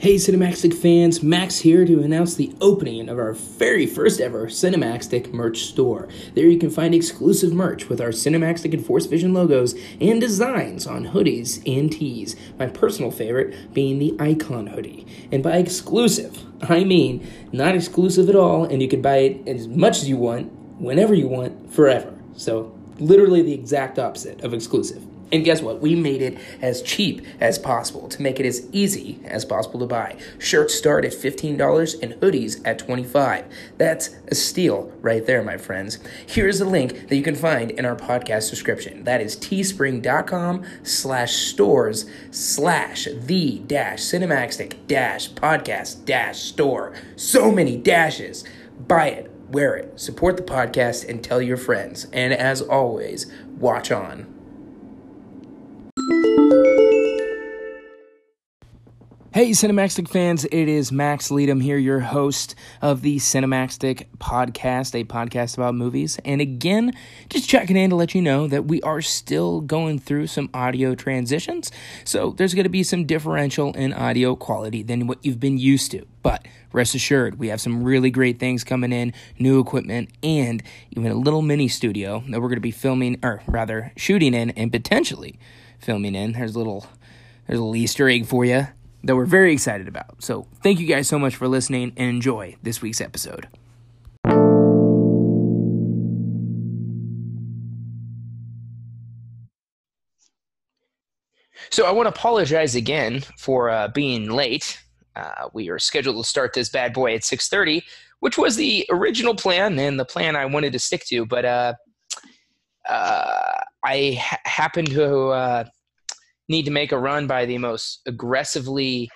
Hey Cinemaxtic fans, Max here to announce the opening of our very first ever Cinemaxtic merch store. There you can find exclusive merch with our Cinemaxtic and Force Vision logos and designs on hoodies and tees. My personal favorite being the Icon hoodie. And by exclusive, I mean not exclusive at all, and you can buy it as much as you want, whenever you want, forever. So, literally the exact opposite of exclusive. And guess what? We made it as cheap as possible to make it as easy as possible to buy. Shirts start at $15 and hoodies at 25. That's a steal right there, my friends. Here's a link that you can find in our podcast description. That is teespring.com slash stores slash the dash cinemaxtic dash podcast dash store. So many dashes. Buy it, wear it, support the podcast, and tell your friends. And as always, watch on. Hey, Cinemaxtic fans, it is Max Leadham here, your host of the Cinemaxtic podcast, a podcast about movies. And again, just checking in to let you know that we are still going through some audio transitions. So there's going to be some differential in audio quality than what you've been used to. But rest assured, we have some really great things coming in, new equipment, and even a little mini studio that we're going to be filming, or rather, shooting in and potentially filming in. There's a little, there's a little Easter egg for you that we're very excited about. So, thank you guys so much for listening and enjoy this week's episode. So, I want to apologize again for uh, being late. Uh, we are scheduled to start this bad boy at 6:30, which was the original plan and the plan I wanted to stick to, but uh, uh I ha- happened to uh, need to make a run by the most aggressively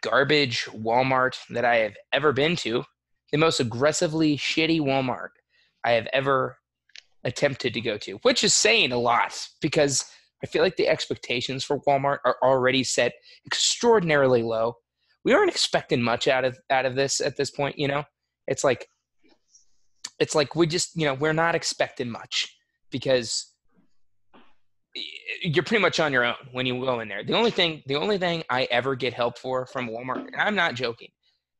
garbage Walmart that I have ever been to, the most aggressively shitty Walmart I have ever attempted to go to, which is saying a lot because I feel like the expectations for Walmart are already set extraordinarily low. We aren't expecting much out of out of this at this point, you know. It's like it's like we just, you know, we're not expecting much because you're pretty much on your own when you go in there. The only thing, the only thing I ever get help for from Walmart, and I'm not joking,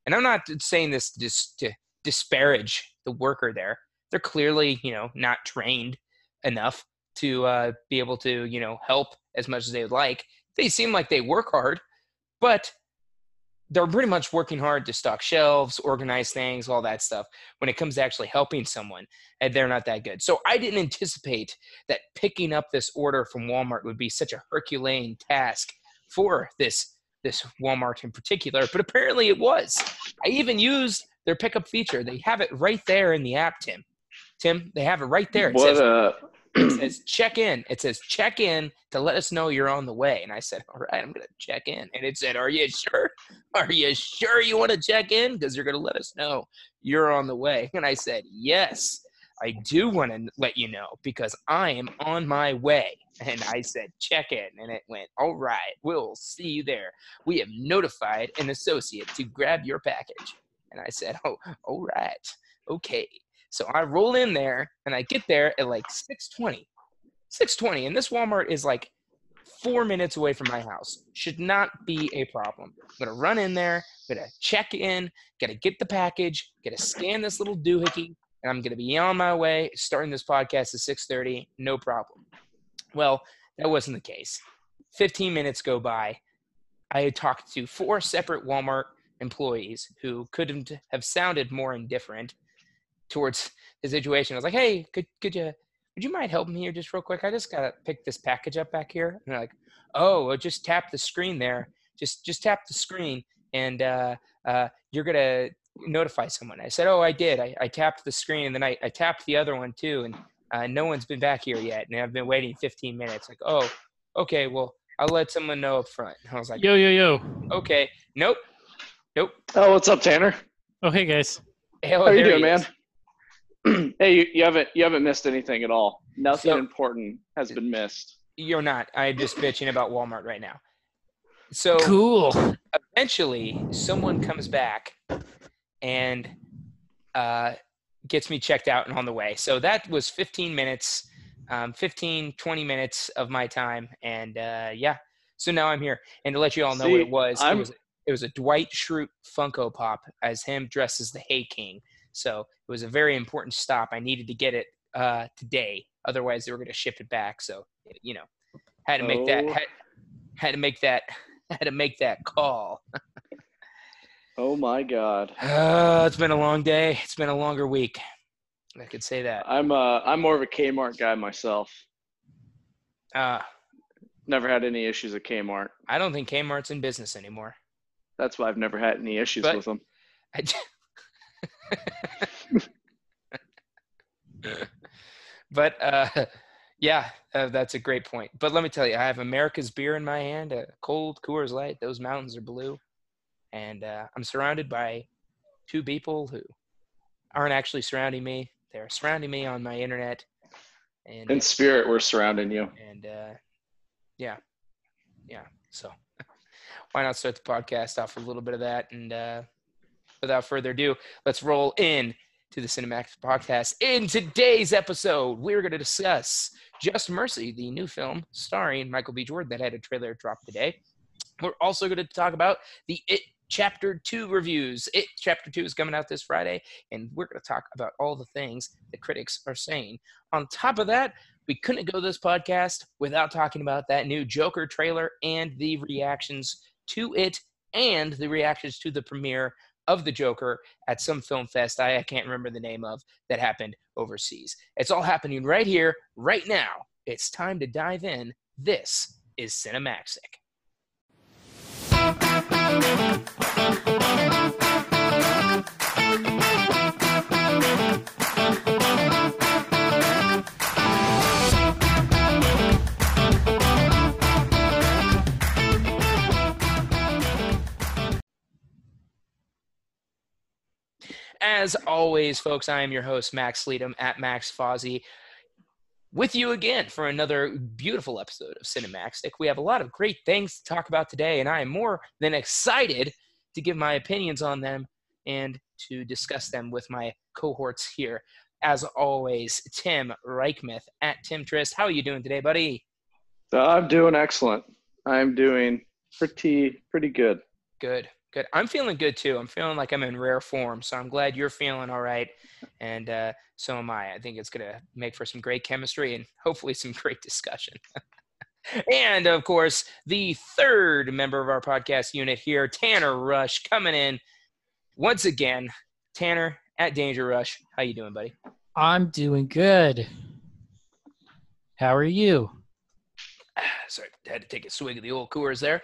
and I'm not saying this just to disparage the worker there. They're clearly, you know, not trained enough to uh, be able to, you know, help as much as they would like. They seem like they work hard, but they're pretty much working hard to stock shelves, organize things, all that stuff. When it comes to actually helping someone, and they're not that good. So I didn't anticipate that picking up this order from Walmart would be such a Herculean task for this this Walmart in particular, but apparently it was. I even used their pickup feature. They have it right there in the app, Tim. Tim, they have it right there. It what says, a it says check in. It says check in to let us know you're on the way. And I said, all right, I'm to check in. And it said, are you sure? Are you sure you want to check in? Because you're to let us know you're on the way. And I said, yes, I do want to let you know because I am on my way. And I said, check in. And it went, all right, we'll see you there. We have notified an associate to grab your package. And I said, oh, all right, okay. So I roll in there and I get there at like 620. 620. And this Walmart is like four minutes away from my house. Should not be a problem. I'm gonna run in there, I'm gonna check in, gotta get the package, gotta scan this little doohickey, and I'm gonna be on my way, starting this podcast at 6:30, no problem. Well, that wasn't the case. 15 minutes go by. I had talked to four separate Walmart employees who couldn't have sounded more indifferent towards the situation. I was like, "Hey, could could you would you mind helping me here just real quick? I just gotta pick this package up back here." And they're like, "Oh, well, just tap the screen there. Just just tap the screen, and uh, uh, you're gonna notify someone." I said, "Oh, I did. I, I tapped the screen, and then I, I tapped the other one too, and uh, no one's been back here yet, and I've been waiting 15 minutes." Like, "Oh, okay. Well, I'll let someone know up front." I was like, Yo, yo, yo. "Okay, nope, nope." oh, what's up, Tanner? Oh, hey, guys. Hell, How you doing, man? is. Man? hey, you, you haven't you haven't missed anything at all. Nothing So- important has been missed. You're not. I'm just bitching about Walmart right now. So Cool. eventually, someone comes back and uh, gets me checked out and on the way. So that was 15 minutes, um, 15, 20 minutes of my time. And uh, yeah, so now I'm here. And to let you all know what it was, it was it was a Dwight Schrute Funko Pop as him dressed as the Hay King. So it was a very important stop. I needed to get it uh, today, otherwise they were going to ship it back. So you know, had to make that Oh. had, had to make that had to make that call. Oh my God. Uh, it's been a long day. It's been a longer week. I could say that. I'm uh I'm more of a Kmart guy myself. Uh, Never had any issues at Kmart. I don't think Kmart's in business anymore. That's why I've never had any issues But- with them. I but uh, yeah, uh, that's a great point. But let me tell you, I have America's beer in my hand, a cold Coors Light. Those mountains are blue, and uh, I'm surrounded by two people who aren't actually surrounding me. They're surrounding me on my internet, and In spirit, we're surrounding you. and uh, yeah, yeah. So why not start the podcast off with a little bit of that? And uh, without further ado, let's roll in to the Cinemax podcast. In today's episode, we're going to discuss Just Mercy, the new film starring Michael B. Jordan that had a trailer drop today. We're also going to talk about the It Chapter 2 reviews. It Chapter 2 is coming out this Friday, and we're going to talk about all the things the critics are saying. On top of that, we couldn't go this podcast without talking about that new Joker trailer and the reactions to it and the reactions to the premiere of the Joker at some film fest I, I can't remember the name of that happened overseas. It's all happening right here, right now. It's time to dive in. This is Cinemaxic. As always, folks, I am your host, Max Leadham at Max Fozzie, with you again for another beautiful episode of Cinemaxic. We have a lot of great things to talk about today, and I am more than excited to give my opinions on them and to discuss them with my cohorts here. As always, Tim Reichmuth at Tim Trist. How are you doing today, buddy? Uh, I'm doing excellent. I'm doing pretty pretty good. Good, good. I'm feeling good too. I'm feeling like I'm in rare form, so I'm glad you're feeling all right, and uh, so am I. I think it's gonna make for some great chemistry and hopefully some great discussion. and of course, the third member of our podcast unit here, Tanner Rush, coming in once again. Tanner at Danger Rush, how you doing, buddy? I'm doing good. How are you? Sorry, had to take a swig of the old Coors there.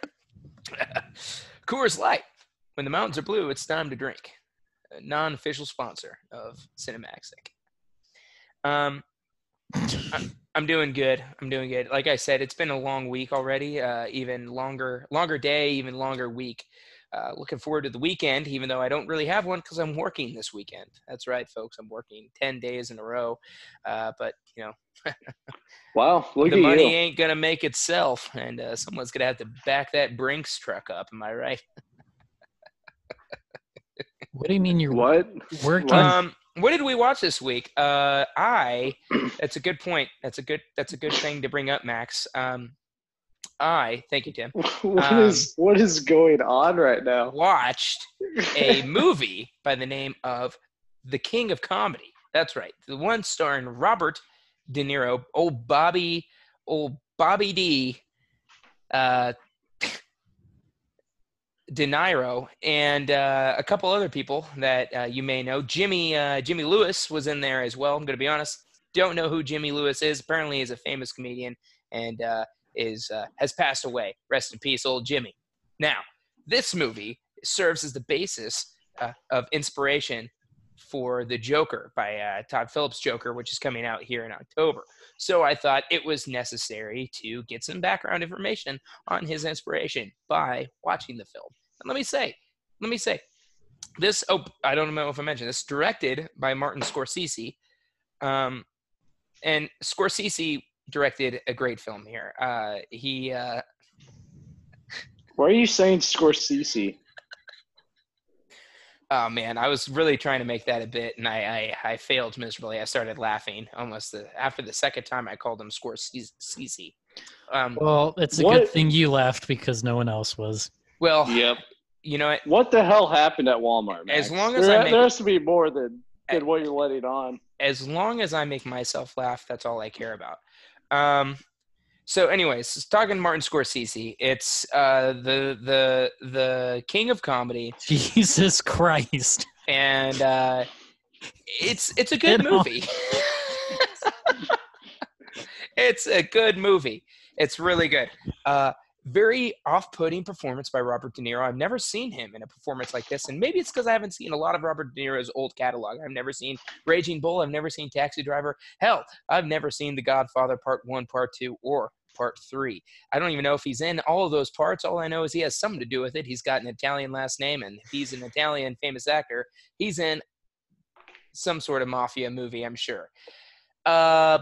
Coors Light. When the mountains are blue, it's time to drink. A non-official sponsor of Cinemaxic. Um, I'm, I'm doing good. I'm doing good. Like I said, it's been a long week already. Uh, even longer, longer day, even longer week. Uh, looking forward to the weekend, even though I don't really have one because I'm working this weekend. That's right, folks. I'm working 10 days in a row. Uh, but, you know, Wow, look the money you. ain't gonna make itself, and uh, someone's gonna have to back that Brinks truck up. Am I right? What do you mean you're What? working? What? Um, what did we watch this week? Uh, I. That's a good point. That's a good. That's a good thing to bring up, Max. Um, I. Thank you, Tim. What Um, is what is going on right now? Watched a movie by the name of The King of Comedy. That's right, the one starring Robert De Niro, old Bobby, old Bobby D. Uh, De Niro and uh, a couple other people that uh, you may know. Jimmy uh, Jimmy Lewis was in there as well. I'm going to be honest, don't know who Jimmy Lewis is. Apparently, he's a famous comedian and uh, is uh, has passed away. Rest in peace, old Jimmy. Now, this movie serves as the basis uh, of inspiration for the Joker by uh, Todd Phillips' Joker, which is coming out here in October. So I thought it was necessary to get some background information on his inspiration by watching the film. And let me say, let me say, this. Oh, I don't know if I mentioned this. Directed by Martin Scorsese, um, and Scorsese directed a great film here. Uh, he uh, Why are you saying Scorsese? Oh man, I was really trying to make that a bit, and I I, I failed miserably. I started laughing almost the, after the second time I called him Scorsese. Um, well, it's a What- good thing you left because no one else was. well, Yep. you know what? What the hell happened at Walmart? Max? As long as there, I make- there has to be more than, than what you're letting on. As long as I make myself laugh, that's all I care about. Um, so, anyways, talking Martin Scorsese, it's uh, the the the king of comedy, Jesus Christ. and uh, it's it's a good Get movie. it's a good movie. It's really good. Uh, very off-putting performance by Robert De Niro. I've never seen him in a performance like this, and maybe it's because I haven't seen a lot of Robert De Niro's old catalog. I've never seen Raging Bull. I've never seen Taxi Driver. Hell, I've never seen The Godfather Part One, Part Two, or Part Three. I don't even know if he's in all of those parts. All I know is he has something to do with it. He's got an Italian last name, and he's an Italian famous actor, he's in some sort of mafia movie, I'm sure. Uh,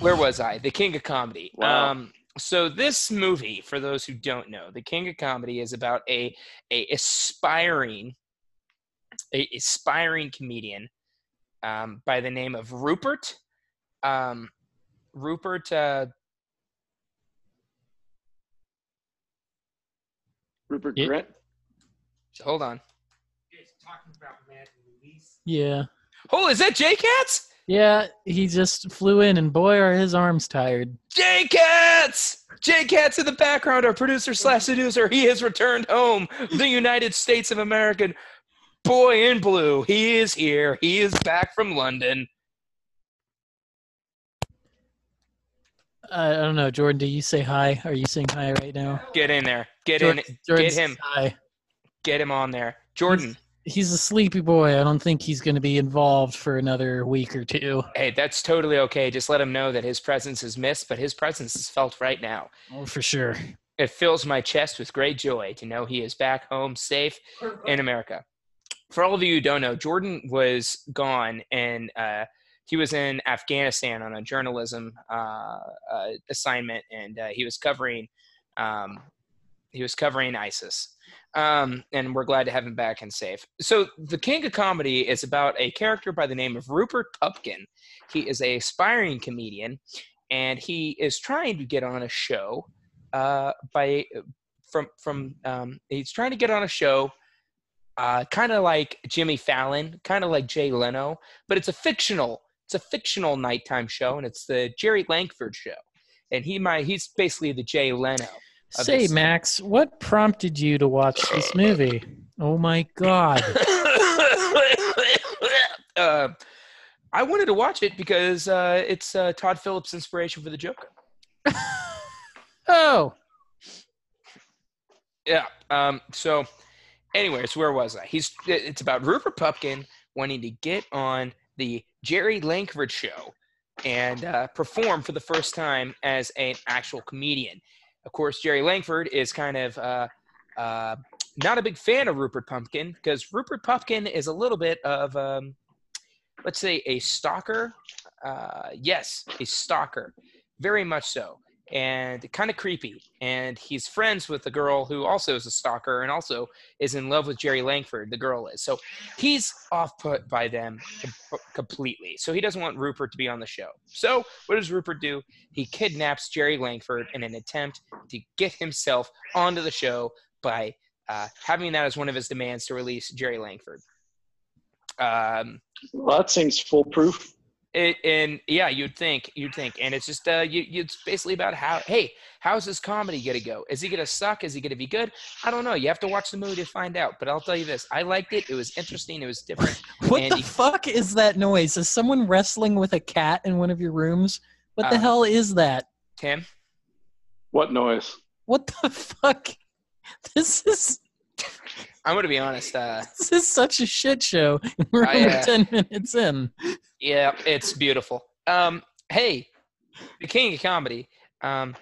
where was I? The King of Comedy. Wow. Um, so this movie, for those who don't know, The King of Comedy is about a a aspiring a aspiring comedian um, by the name of Rupert. Um, Rupert. Uh, Rupert Yeah. Grint. hold on. Yeah. Oh, is that J Cats? Yeah, he just flew in and boy are his arms tired. J Cats! J Cats in the background, our producer slash seducer. He has returned home. The United States of American boy in blue. He is here. He is back from London. I I don't know, Jordan, do you say hi? Are you saying hi right now? Get in there. Get Jordan, in. Jordan Get him. Hi. Get him on there. Jordan. He's a sleepy boy. I don't think he's going to be involved for another week or two. Hey, that's totally okay. Just let him know that his presence is missed, but his presence is felt right now. Oh, for sure. It fills my chest with great joy to know he is back home safe in America. For all of you who don't know, Jordan was gone and uh, he was in Afghanistan on a journalism uh, uh, assignment, and uh, he was covering um, he was covering ISIS. Um, and we're glad to have him back and safe. So, The King of Comedy is about a character by the name of Rupert Pupkin. He is a aspiring comedian, and he is trying to get on a show uh, by from from um, he's trying to get on a show uh, kind of like Jimmy Fallon, kind of like Jay Leno, but it's a fictional it's a fictional nighttime show, and it's the Jerry Langford show, and he might he's basically the Jay Leno. Say, Max, what prompted you to watch this movie? Oh my God. uh, I wanted to watch it because uh, it's uh, Todd Phillips' inspiration for the Joker. Oh, Yeah. Um, so, anyways, where was I? He's it's about Rupert Pupkin wanting to get on the Jerry Langford show and uh, perform for the first time as an actual comedian. Of course, Jerry Langford is kind of uh, uh, not a big fan of Rupert Pupkin because Rupert Pupkin is a little bit of, um, let's say, a stalker. Uh, yes, a stalker, very much so and kind of creepy. And he's friends with the girl who also is a stalker and also is in love with Jerry Langford, the girl is. So he's off put by them completely. So he doesn't want Rupert to be on the show. So what does Rupert do? He kidnaps Jerry Langford in an attempt to get himself onto the show by uh, having that as one of his demands to release Jerry Langford. Um, Well, that seems foolproof. It, and yeah, you'd think, you'd think, and it's just, uh, you, you, it's basically about how, hey, how's this comedy gonna go? Is he gonna suck? Is he gonna be good? I don't know. You have to watch the movie to find out. But I'll tell you this: I liked it. It was interesting. It was different. what Andy. the fuck is that noise? Is someone wrestling with a cat in one of your rooms? What the Uh, hell is that? Tim, What noise? What the fuck? This is I'm gonna be honest. Uh, this is such a shit show. We're I, only uh, ten minutes in. yeah, it's beautiful. Um, hey, the king of comedy. Um,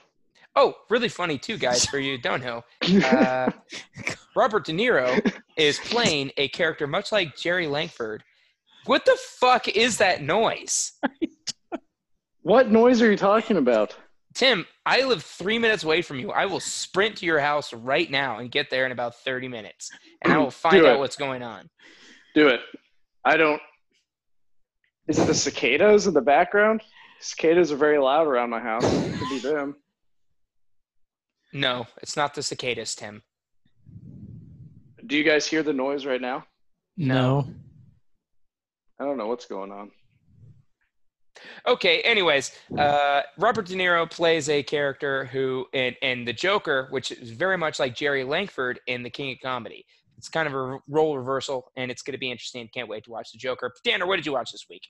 oh, really funny too, guys. For you who don't know, uh, Robert De Niro is playing a character much like Jerry Langford. What the fuck is that noise? What noise are you talking about? Tim, I live three minutes away from you. I will sprint to your house right now and get there in about 30 minutes. And I will find out what's going on. Do it. I don't. Is it the cicadas in the background? Cicadas are very loud around my house. It could be them. No, it's not the cicadas, Tim. do you guys hear the noise right now? No. I don't know what's going on. Okay. Anyways, uh, Robert De Niro plays a character who, and and the Joker, which is very much like Jerry Langford in The King of Comedy. It's kind of a role reversal, and it's going to be interesting. Can't wait to watch the Joker. Tanner, what did you watch this week?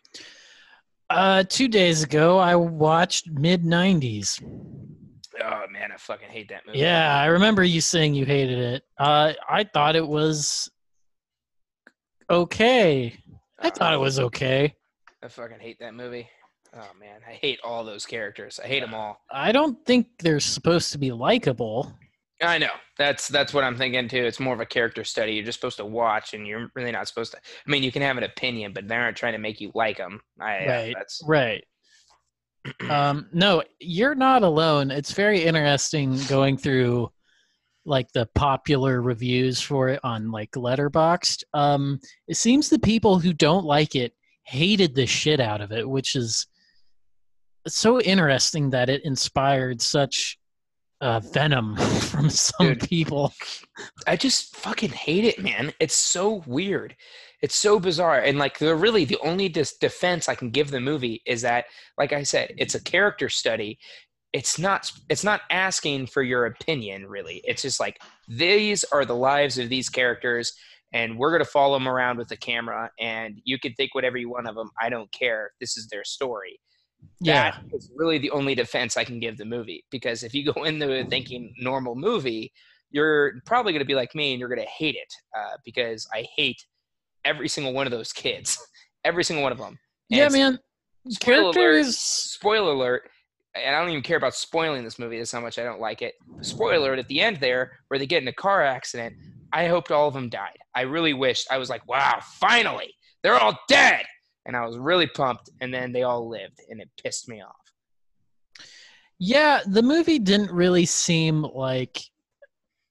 Uh, two days ago, I watched mid '90s. Oh man, I fucking hate that movie. Yeah, I remember you saying you hated it. Uh, I thought it was okay. I thought it was okay. I fucking hate that movie. Oh man, I hate all those characters. I hate them all. I don't think they're supposed to be likable. I know. That's that's what I'm thinking too. It's more of a character study. You're just supposed to watch, and you're really not supposed to. I mean, you can have an opinion, but they aren't trying to make you like them. I, uh, Right. That's Right. um, no, you're not alone. It's very interesting going through like the popular reviews for it on like Letterboxd. Um, it seems the people who don't like it hated the shit out of it, which is so interesting that it inspired such uh, venom from some Dude. people. I just fucking hate it, man. It's so weird. It's so bizarre. And like the really the only dis- defense I can give the movie is that like I said, it's a character study. It's not it's not asking for your opinion really. It's just like these are the lives of these characters and we're going to follow them around with the camera and you can think whatever you want of them. I don't care. This is their story. Yeah. Is really the only defense I can give the movie because if you go into it thinking normal movie, you're probably going to be like me and you're going to hate it uh, because I hate every single one of those kids, every single one of them. And Yeah, man. Spoiler alert, spoiler alert, and I don't even care about spoiling this movie. That's how much I don't like it. Spoiler alert at the end there, where they get in a car accident. I hoped all of them died. I really wished. I was like, wow, finally, they're all dead. And I was really pumped, and then they all lived, and it pissed me off. Yeah, the movie didn't really seem like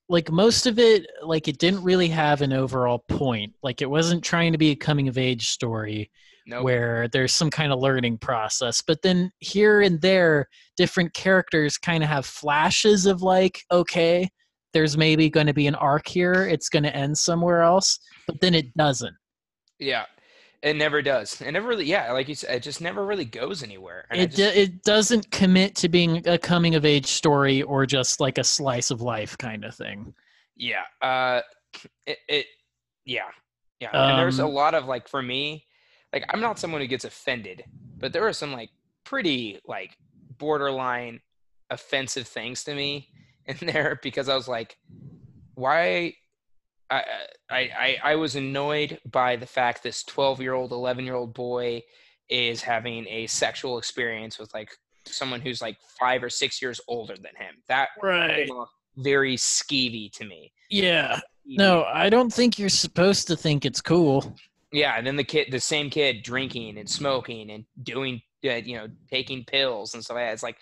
like most of it like it didn't really have an overall point. Like it wasn't trying to be a coming of age story Nope. where there's some kind of learning process. But then here and there different characters kind of have flashes of like okay, there's maybe going to be an arc here, it's going to end somewhere else, but then it doesn't. Yeah, it never does. It never really, yeah, like you said, it just never really goes anywhere. And It, just, do- it doesn't commit to being a coming of age story or just like a slice of life kind of thing. yeah, uh, it, it yeah, yeah. and there's a Um, lot of like for me, like I'm not someone who gets offended, but there are some like pretty like borderline offensive things to me in there because I was like, why? I, I I I was annoyed by the fact this 12 year old, 11 year old boy is having a sexual experience with like someone who's like five or six years older than him. That Right. came off very skeevy to me. Yeah. No, I don't think you're supposed to think it's cool. Yeah, and then the kid, the same kid, drinking and smoking and doing, uh, you know, taking pills and stuff like that. It's like,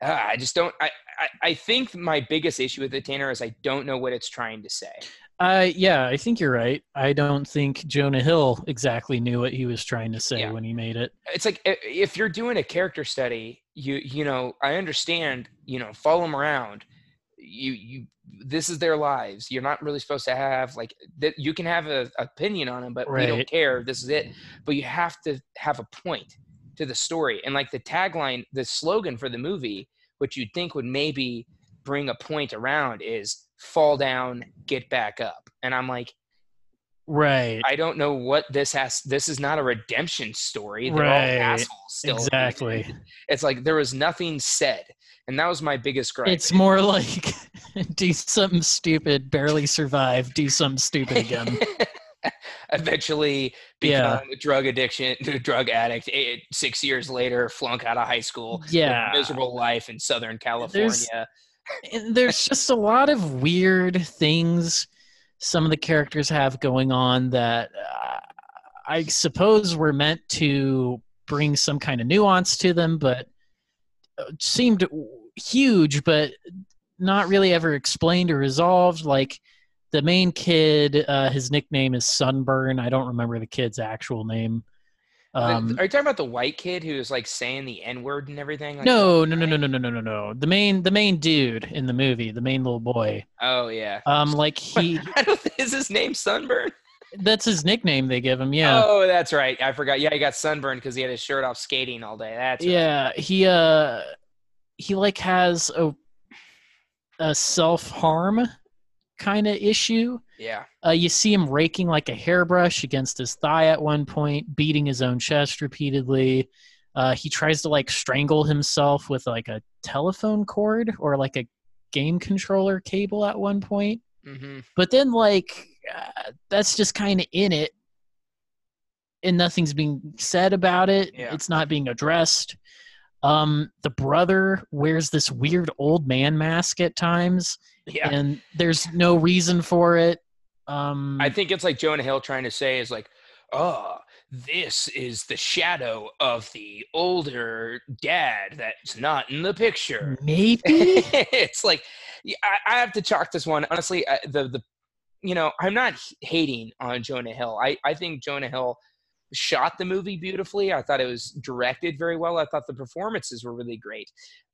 uh, I just don't. I, I I think my biggest issue with the Tanner is I don't know what it's trying to say. Uh, yeah, I think you're right. I don't think Jonah Hill exactly knew what he was trying to say Yeah. when he made it. It's like if you're doing a character study, you you know, I understand, you know, follow them around. You you this is their lives. You're not really supposed to have like that. You can have an opinion on them, but we don't care. This is it. But you have to have a point to the story. And like the tagline, the slogan for the movie, which you'd think would maybe bring a point around, is "Fall down, get back up." And I'm like, Right. I don't know what this has. This is not a redemption story. They're Right. all assholes still. Exactly. It's like there was nothing said, and that was my biggest gripe. It's more like do something stupid, barely survive, do something stupid again. Eventually become Yeah. a drug addiction, drug addict. Eight, six years later, flunk out of high school. Yeah. miserable life in Southern California. There's- there's just a lot of weird things some of the characters have going on that uh, I suppose were meant to bring some kind of nuance to them, but uh, seemed huge, but not really ever explained or resolved. Like the main kid, uh, his nickname is Sunburn. I don't remember the kid's actual name. Um, Are you talking about the white kid who was like saying the N word and everything? Like, no, no, no, no, no, no, no, no, no. The main, the main dude in the movie, the main little boy. Oh yeah. Um, like he, I don't think is his name Sunburn. that's his nickname they give him. Yeah, Oh, that's right. I forgot. Yeah, he got sunburned because he had his shirt off skating all day. That's right. yeah. He, uh, he like has a, a self harm kind of issue. Yeah. Uh, you see him raking like a hairbrush against his thigh at one point, beating his own chest repeatedly. Uh, he tries to like strangle himself with like a telephone cord or like a game controller cable at one point. hmm But then, like, uh, that's just kind of in it, and nothing's being said about it. Yeah. It's not being addressed. Um, the brother wears this weird old man mask at times, Yeah. and there's no reason for it. Um, I think it's like Jonah Hill trying to say is like, oh, this is the shadow of the older dad that's not in the picture. maybe. it's like I, I have to chalk this one honestly. I, the the you know I'm not hating on Jonah Hill. I I think Jonah Hill shot the movie beautifully. I thought it was directed very well. I thought the performances were really great.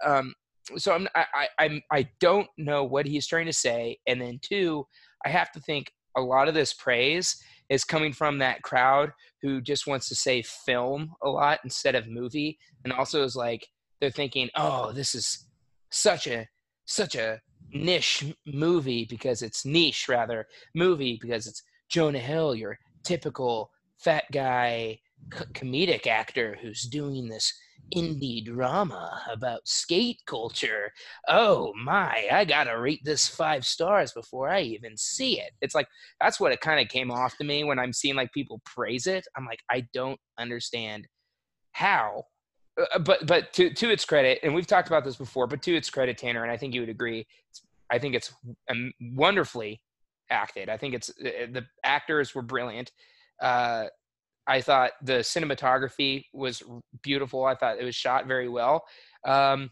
Um, so I'm I, I I'm I don't know what he's trying to say. And then two, I have to think a lot of this praise is coming from that crowd who just wants to say film a lot instead of movie, and also is like they're thinking, oh, this is such a such a niche movie because it's niche rather movie because it's Jonah Hill, your typical fat guy comedic actor who's doing this indie drama about skate culture. Oh my, I gotta rate this five stars before I even see it. It's like that's what it kind of came off to me when I'm seeing like people praise it. I'm like, I don't understand how. Uh, But but to to its credit, and we've talked about this before, but to its credit, Tanner, and I think you would agree. I think it's um, wonderfully acted. I think it's uh, the actors were brilliant. Uh, I thought the cinematography was beautiful. I thought it was shot very well. Um,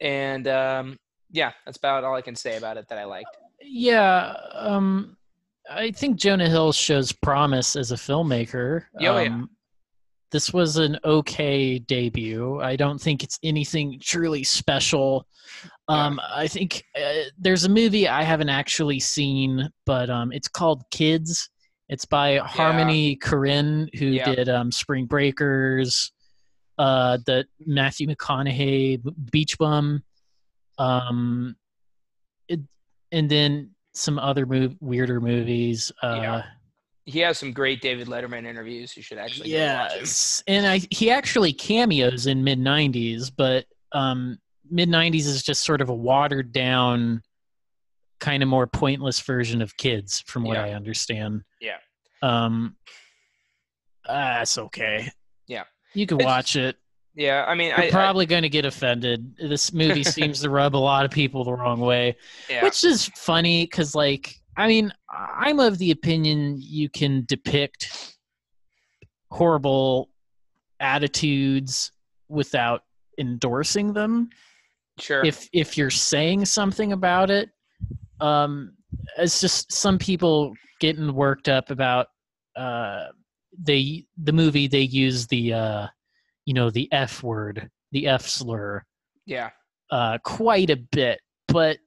and um, yeah, that's about all I can say about it that I liked. yeah. Um, I think Jonah Hill shows promise as a filmmaker. Oh, yeah. Um, This was an okay debut. I don't think it's anything truly special. Um, I think uh, there's a movie I haven't actually seen, but um, it's called Kids. It's by Harmony Korine, who Yeah. did um, Spring Breakers, uh, the Matthew McConaughey Beach Bum, um, it, and then some other weirder movies. Uh, Yeah. He has some great David Letterman interviews. You should actually. Yes, and I he actually cameos in mid '90s, but um, mid '90s is just sort of a watered down, kind of more pointless version of Kids, from what Yeah. I understand. Yeah. Um, that's okay. Yeah. you can It's- watch it. Yeah, I mean, You're I- probably going to get offended. This movie seems to rub a lot of people the wrong way yeah. which is funny because like i mean i'm of the opinion you can depict horrible attitudes without endorsing them sure. if if you're saying something about it um it's just some people getting worked up about uh they the movie they use the uh you know the f word the f slur yeah, uh quite a bit but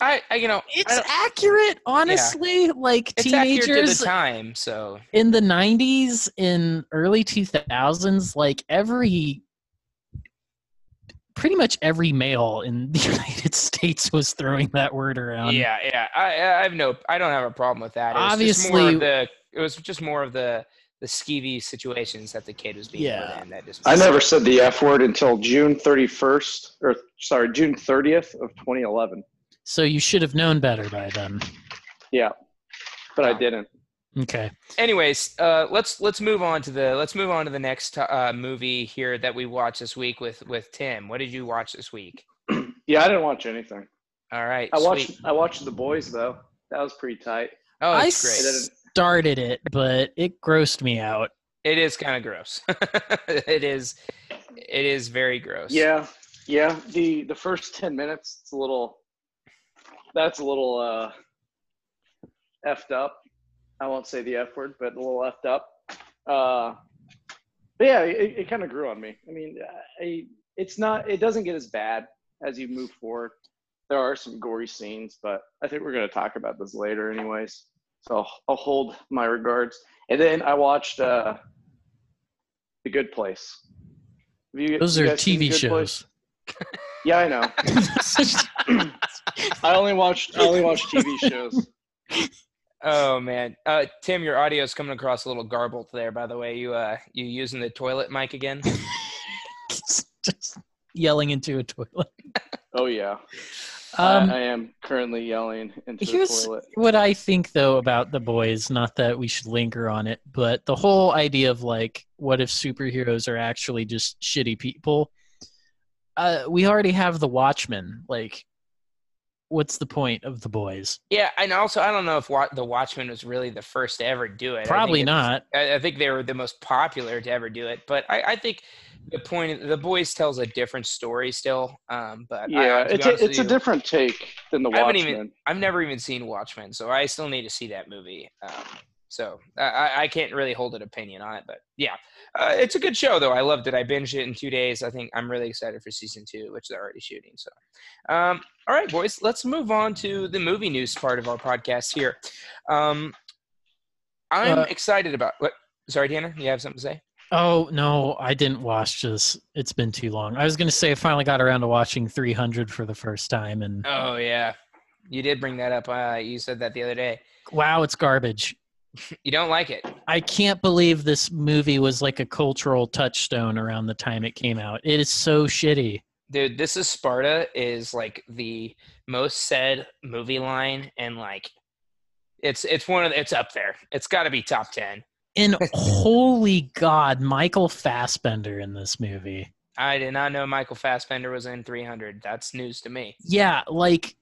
I, I, you know, it's accurate honestly like it's accurate to the time. So in the 90s in early 2000s like every pretty much every male in the united states was throwing that word around yeah, yeah. I, I have no, I don't have a problem with that. It was more Obviously- of the, it was just more of the the skeevy situations that the kid was being Yeah. put in. That just I never said the F word until June 31st, or sorry, June 30th of 2011. so you should have known better by then Yeah, but I didn't. Okay anyways uh let's let's move on to the let's move on to the next uh movie here that we watched this week with with tim what did you watch this week Yeah, I didn't watch anything. all right I watched. sweet. I watched The Boys though. That was pretty tight. oh I it's I great didn't- started it but it grossed me out it is kind of gross it is it is very gross Yeah, yeah. The the first 10 minutes, it's a little. That's a little uh, effed up. I won't say the F word, but a little effed up. Uh, But yeah, it, it kind of grew on me. I mean, I, it's not. It doesn't get as bad as you move forward. There are some gory scenes, but I think we're going to talk about this later, anyways. So I'll, I'll hold my regards. And then I watched uh, The Good Place. You- Those you are TV shows. Place? Yeah, I know. I only watched I only watch TV shows. Oh man, uh, Tim, your audio is coming across a little garbled there. By the way, you uh, you using the toilet mic again? Just yelling into a toilet. Oh yeah, Um, I, I am currently yelling into the toilet. what I think though about the boys. Not that we should linger on it, but the whole idea of like, what if superheroes are actually just shitty people? Uh, we already have the Watchmen. Like, what's the point of the boys? Yeah, and also I don't know if Wa- the Watchmen was really the first to ever do it. Probably it's- not. I, I think they were the most popular to ever do it, but I, I think the point the boys tells a different story still. Um, but Yeah, to be it's a, with it's a different take than the I haven't Watchmen. even- I've never even seen Watchmen, so I still need to see that movie. Um, so I- I, can't really hold an opinion on it, but yeah, uh, it's a good show though. I loved it. I binged it in two days. I think I'm really excited for season two, which they're already shooting. So, um, all right, boys, let's move on to the movie news part of our podcast here. Um, I'm Uh, excited about what. Sorry, Tanner, you have something to say? Oh no, I didn't watch this. It's been too long. I was gonna say I finally got around to watching 300 for the first time, and Oh yeah, you did bring that up. Uh, you said that the other day. wow, it's garbage. You don't like it. I can't believe this movie was like a cultural touchstone around the time it came out. It is so shitty. Dude, this is Sparta is like the most said movie line and like it's it's one of the, it's up there. It's got to be top 10. And holy god, Michael Fassbender in this movie. I did not know Michael Fassbender was in 300. That's news to me. Yeah, like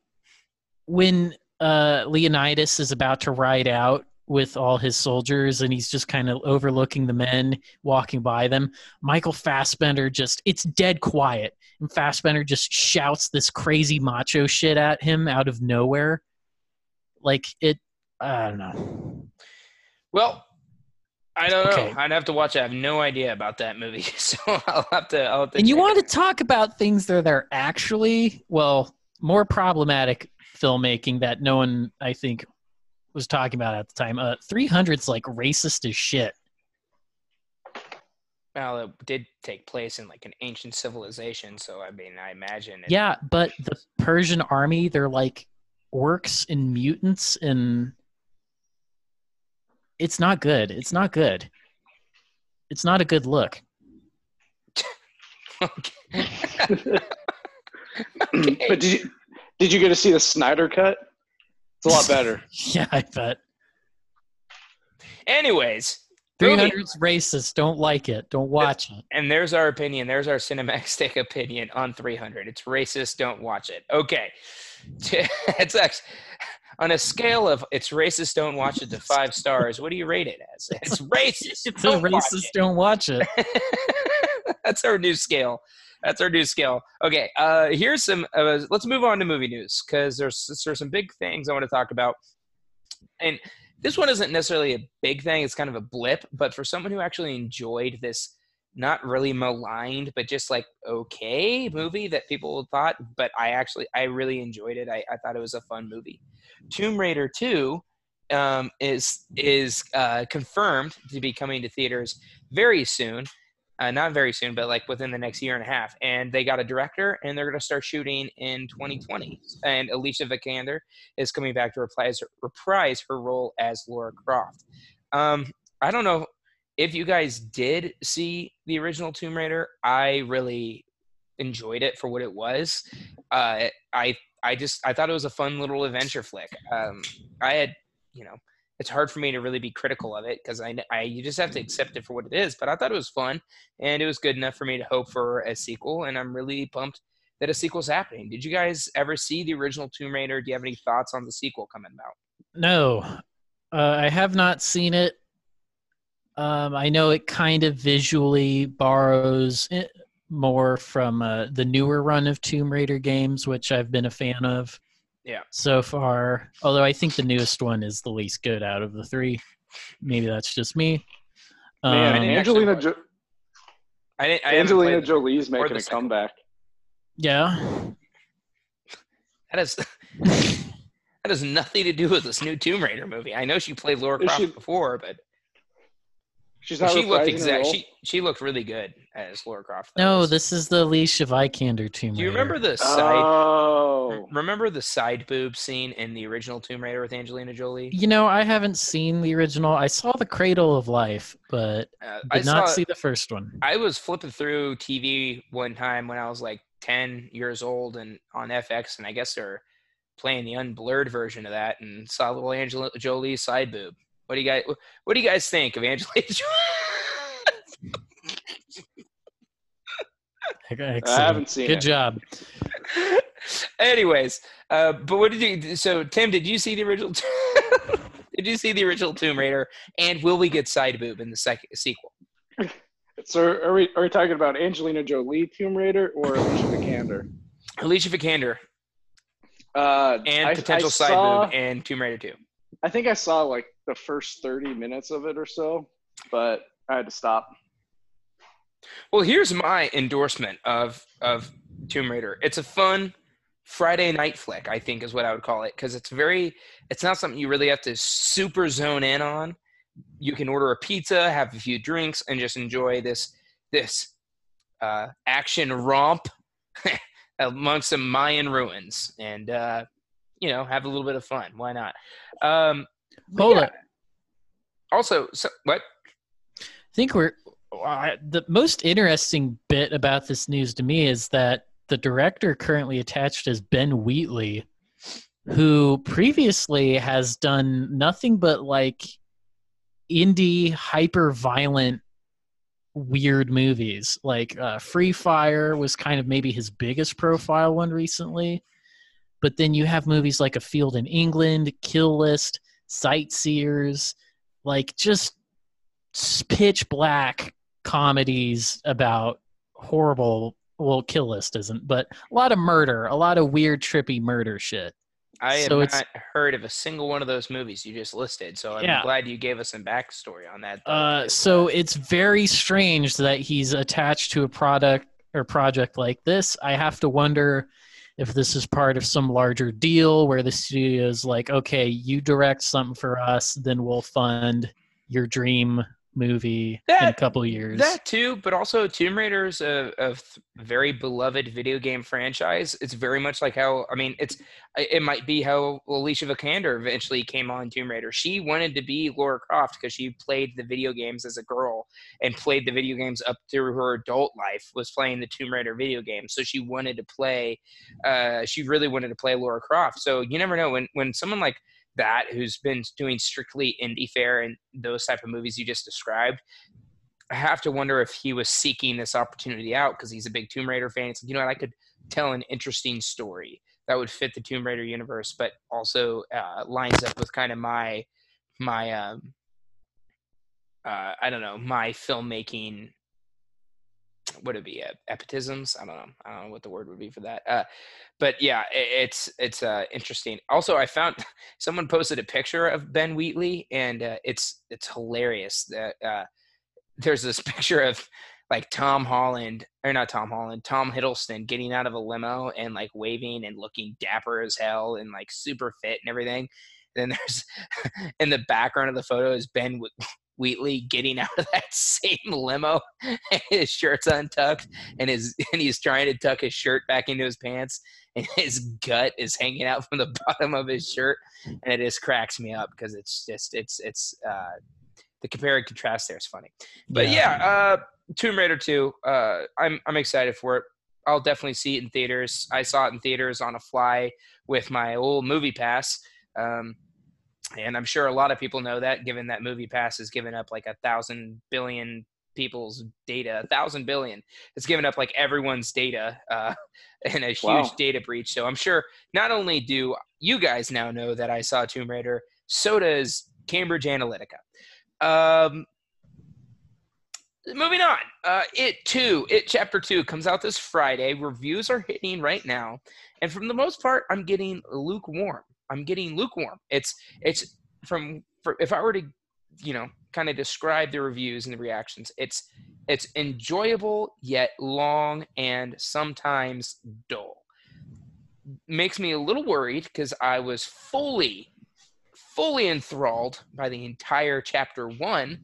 when uh Leonidas is about to ride out with all his soldiers and he's just kind of overlooking the men walking by them. Michael Fassbender just it's dead quiet. And Fassbender just shouts this crazy macho shit at him out of nowhere. Like it I don't know. Well, I don't Okay. know. I'd have to watch it. I have no idea about that movie. So I'll have to I'll have to And you want it to talk about things that are actually, well, more problematic filmmaking that no one, I think, was talking about at the time. Uh, 300's like racist as shit. Well, it did take place in like an ancient civilization, so I mean, I imagine. It, Yeah, but the Persian army, they're like orcs and mutants, and it's not good. It's not good. It's not a good look. Okay. but did you did you get to see the Snyder cut? It's a lot better. Yeah, I bet. Anyways, movie- 300's racist. Don't like it. Don't watch it. and there's our opinion. There's our cinematic opinion on 300. It's racist. Don't watch it. Okay, it's actually on a scale of it's racist. Don't watch it to five stars. What do you rate it as? It's racist. It's a don't watch racist. it. Don't watch it. That's our new scale. That's our new scale. Okay, uh, here's some. Uh, let's move on to movie news because there's there's some big things I want to talk about, and this one isn't necessarily a big thing. It's kind of a blip, but for someone who actually enjoyed this, not really maligned, but just like okay movie that people thought, but I actually I really enjoyed it. I, I thought it was a fun movie. Tomb Raider Two um, is is uh, confirmed to be coming to theaters very soon uh, not very soon, but like within the next year and a half. And they got a director, and they're going to start shooting in 2020. And Alicia Vikander is coming back to reprise, reprise her role as Laura Croft. Um, I don't know if you guys did see the original Tomb Raider. I really enjoyed it for what it was. Uh, I I just I thought it was a fun little adventure flick. Um, I had you know it's hard for me to really be critical of it because I, I you just have to accept it for what it is. But I thought it was fun and it was good enough for me to hope for a sequel. And I'm really pumped that a sequel's happening. Did you guys ever see the original Tomb Raider? Do you have any thoughts on the sequel coming out? No, uh, I have not seen it. Um, I know it kind of visually borrows more from uh, the newer run of Tomb Raider games, which I've been a fan of. Yeah. So far, although I think the newest one is the least good out of the three. Maybe that's just me. Man, Um, it Angelina jo- I didn't. I Angelina Jolie's making a second one. comeback. Yeah. That is that has nothing to do with this new Tomb Raider movie. I know she played Laura Croft she- before, but She's not she looked reprising exact. She she looked really good as Laura Croft. though. No, this is the Alicia Vikander Tomb Raider. Do you remember the side? Oh, Remember the side boob scene in the original Tomb Raider with Angelina Jolie? You know, I haven't seen the original. I saw the Cradle of Life, but Uh, did I not saw. see the first one. I was flipping through TV one time when I was like ten years old and on FX, and I guess they're playing the unblurred version of that, and saw little Angela Jolie side boob. What do you guys? What do you guys think of Angelina Jolie? Excellent. I haven't seen Good it. job. Anyways, uh, but what did you? So Tim, did you see the original? did you see the original Tomb Raider? And will we get side boob in the second sequel? So are we are we talking about Angelina Jolie Tomb Raider or Alicia Vikander? Alicia Vikander Uh, and I- potential I side saw- boob and Tomb Raider Two. I think I saw like the first thirty minutes of it or so, but I had to stop. Well, here's my endorsement of of Tomb Raider. It's a fun Friday night flick, I think is what I would call it, because it's very. It's not something you really have to super zone in on. You can order a pizza, have a few drinks, and just enjoy this this uh, action romp amongst some Mayan ruins, and uh, you know have a little bit of fun. Why not? Um, but Hold yeah, it. Also, so, what? I think we're I- the most interesting bit about this news to me is that the director currently attached is Ben Wheatley, who previously has done nothing but like indie hyper violent weird movies like uh, free fire was kind of maybe his biggest profile one recently but then you have movies like a field in england kill list sightseers like just pitch black comedies about horrible well kill list isn't but a lot of murder a lot of weird trippy murder shit I have So it's- not heard of a single one of those movies you just listed, so I'm Yeah. glad you gave us some backstory on that. though, uh, so uh, it's very strange that he's attached to a product or project like this i have to wonder if this is part of some larger deal where the studio is like okay you direct something for us then we'll fund your dream movie in a That- couple years that too, but also Tomb Raider's a, a very beloved video game franchise. It's very much like how I mean, it's it might be how Alicia Vikander eventually came on Tomb Raider. She wanted to be Laura Croft because she played the video games as a girl and played the video games up through her adult life. Was playing the Tomb Raider video game, so she wanted to play. Uh, she really wanted to play Laura Croft. So you never know when when someone like that who's been doing strictly indie fare and those type of movies you just described I have to wonder if he was seeking this opportunity out because he's a big Tomb Raider fan. It's like, you know what, I could tell an interesting story that would fit the Tomb Raider universe, but also uh, lines up with kind of my my um uh, I don't know my filmmaking. Would it be epitisms? I don't know. I don't know what the word would be for that. Uh, but yeah, i it's it's uh, interesting. Also, I found someone posted a picture of Ben Wheatley, and uh, it's it's hilarious that uh, there's this picture of like Tom Holland or not Tom Holland, Tom Hiddleston getting out of a limo and like waving and looking dapper as hell and like super fit and everything. then there's in the background of the photo is Ben Wheatley getting out of that same limo, his shirt's untucked, and his and he's trying to tuck his shirt back into his pants, and his gut is hanging out from the bottom of his shirt, and it just cracks me up because it's just it's it's uh, the compare and contrast there is funny. But yeah, uh, Tomb Raider 2, uh, I'm I'm excited for it. I'll definitely see it in theaters. I saw it in theaters on a fly with my old movie pass. Um, and I'm sure a lot of people know that, given that Movie Pass has given up like a thousand billion people's data, a thousand billion. It's given up like everyone's data uh, in a huge Wow. data breach. So I'm sure not only do you guys now know that I saw Tomb Raider, so does Cambridge Analytica. Um, moving on. Uh, it two, it chapter two comes out this Friday. Reviews are hitting right now, and from the most part, I'm getting lukewarm. I'm getting lukewarm. It's it's from for, if I were to you know, kind of describe the reviews and the reactions. It's it's enjoyable yet long and sometimes dull. Makes me a little worried because I was fully, fully enthralled by the entire chapter one.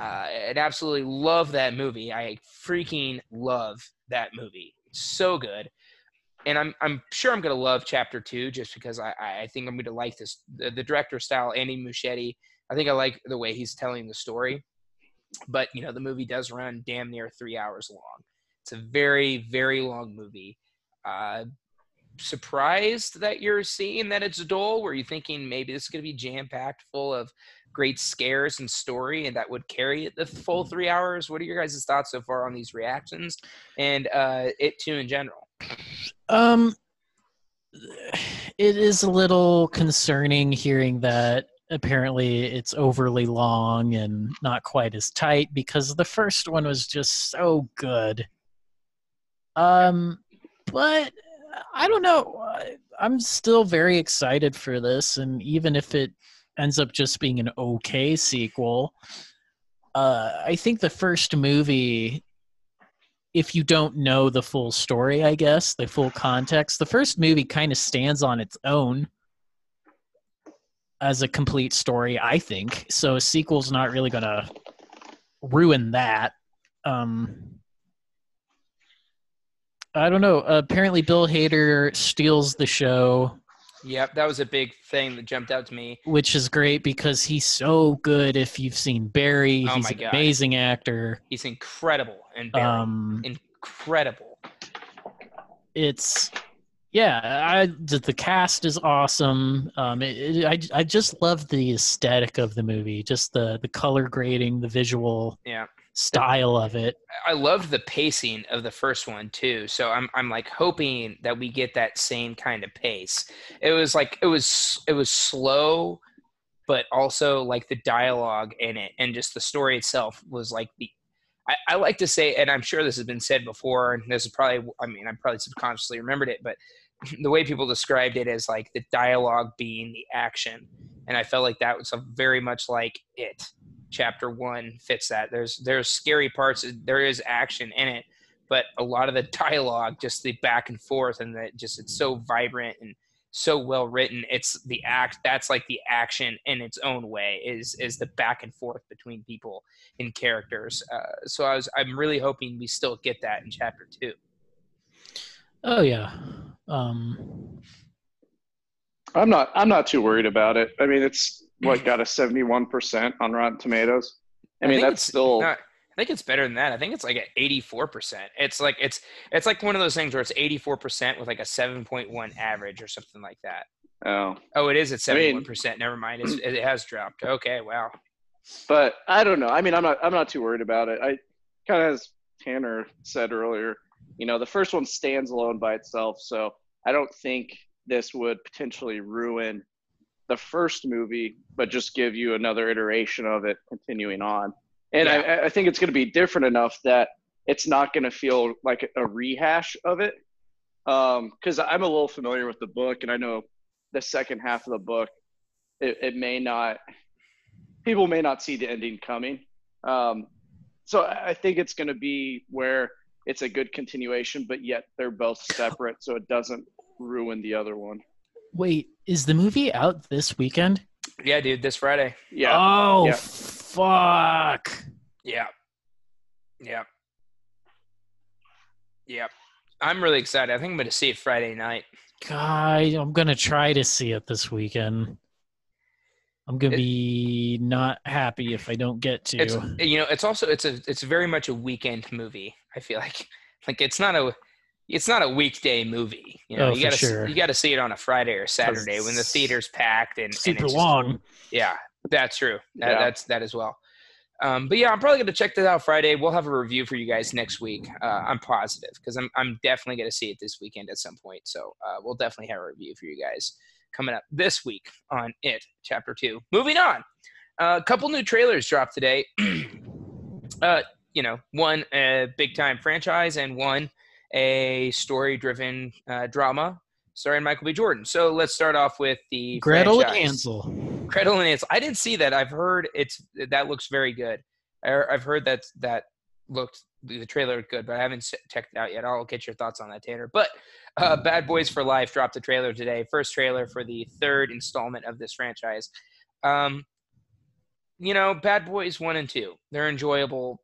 Uh, and absolutely love that movie. I freaking love that movie. so good. And I'm I'm sure I'm gonna love chapter two just because I, I think I'm gonna like this the, the director style, Andy Muschietti. I think I like the way he's telling the story. But you know the movie does run damn near three hours long. It's a very very long movie. Uh surprised that you're seeing that it's dull. Were you thinking maybe this is going to be jam packed full of great scares and story and that would carry it the full three hours? What are your guys' thoughts so far on these reactions and uh it too in general Um, it is a little concerning hearing that apparently it's overly long and not quite as tight because the first one was just so good. Um, but I don't know. I'm still very excited for this, and even if it ends up just being an okay sequel, uh, I think the first movie if you don't know the full story, I guess, the full context, the first movie kind of stands on its own as a complete story, I think. So a sequel's not really going to ruin that. Um, I don't know. apparently, Bill Hader steals the show, yep that was a big thing that jumped out to me which is great because he's so good. If you've seen Barry, Oh he's an God. amazing actor. he's incredible and Barry. Um, incredible it's yeah i the, the cast is awesome um it, it, i i just love the aesthetic of the movie just the the color grading the visual yeah style of it I loved the pacing of the first one too. So I'm I'm like hoping that we get that same kind of pace. It was like it was it was slow, but also like the dialogue in it and just the story itself was like the. I, I like to say, and I'm sure this has been said before, and this is probably I mean I probably subconsciously remembered it, but the way people described it as like the dialogue being the action, and I felt like that was very much like it chapter one fits that. There's there's scary parts. There is action in it, but a lot of the dialogue, just the back and forth, and that just it's so vibrant and so well written. It's the act. That's like the action in its own way. Is is the back and forth between people and characters. Uh, so I was I'm really hoping we still get that in chapter two. oh yeah um I'm not. I'm not too worried about it. I mean, it's what got a 71 percent on Rotten Tomatoes. I mean, think that's still. not- I think it's better than that. I think it's like at 84%. It's like it's it's like one of those things where it's 84% with like a 7.1 average or something like that. oh, Oh, it is at I mean- 71%. Never mind. It's, it has dropped. Okay, wow. but I don't know. I mean, I'm not. I'm not too worried about it. I kind of as Tanner said earlier. You know, the first one stands alone by itself, so I don't think this would potentially ruin the first movie, but just give you another iteration of it continuing on. And I, I think it's going to be different enough that it's not going to feel like a rehash of it. Because I'm a little familiar with the book, and I know the second half of the book, it, it may not, people may not see the ending coming. Um, so I think it's going to be where it's a good continuation, but yet they're both separate, so it doesn't ruin the other one. Wait is the movie out this weekend Yeah, dude, this Friday. Yeah. oh Yeah. fuck Yeah. Yeah. Yeah. I'm really excited. I think I'm going to see it Friday night. god i'm gonna try to see it this weekend i'm gonna be not happy if i don't get to It's you know, it's also it's a it's very much a weekend movie. I feel like like it's not a it's not a weekday movie. You know, Oh, you gotta sure. you gotta see it on a Friday or Saturday when the theater's packed and and super it's just- long Yeah, that's true. That, Yeah. That's that as well. Um, but yeah, I'm probably going to check that out Friday. We'll have a review for you guys next week. Uh, I'm positive because I'm I'm definitely going to see it this weekend at some point. So uh, we'll definitely have a review for you guys coming up this week on it chapter two. Moving on, a couple new trailers dropped today. uh, you know, one a big time franchise and one a story driven uh, drama starring Michael B. Jordan. So let's start off with the gretel and Ansel. Gretel and Hansel. I didn't see that. I've heard it's that looks very good. I, I've heard that that looked the trailer looked good, but I haven't checked it out yet. I'll get your thoughts on that, Tanner. But uh, Bad Boys for Life dropped a trailer today. First trailer for the third installment of this franchise. Um, you know, Bad Boys one and two. They're enjoyable,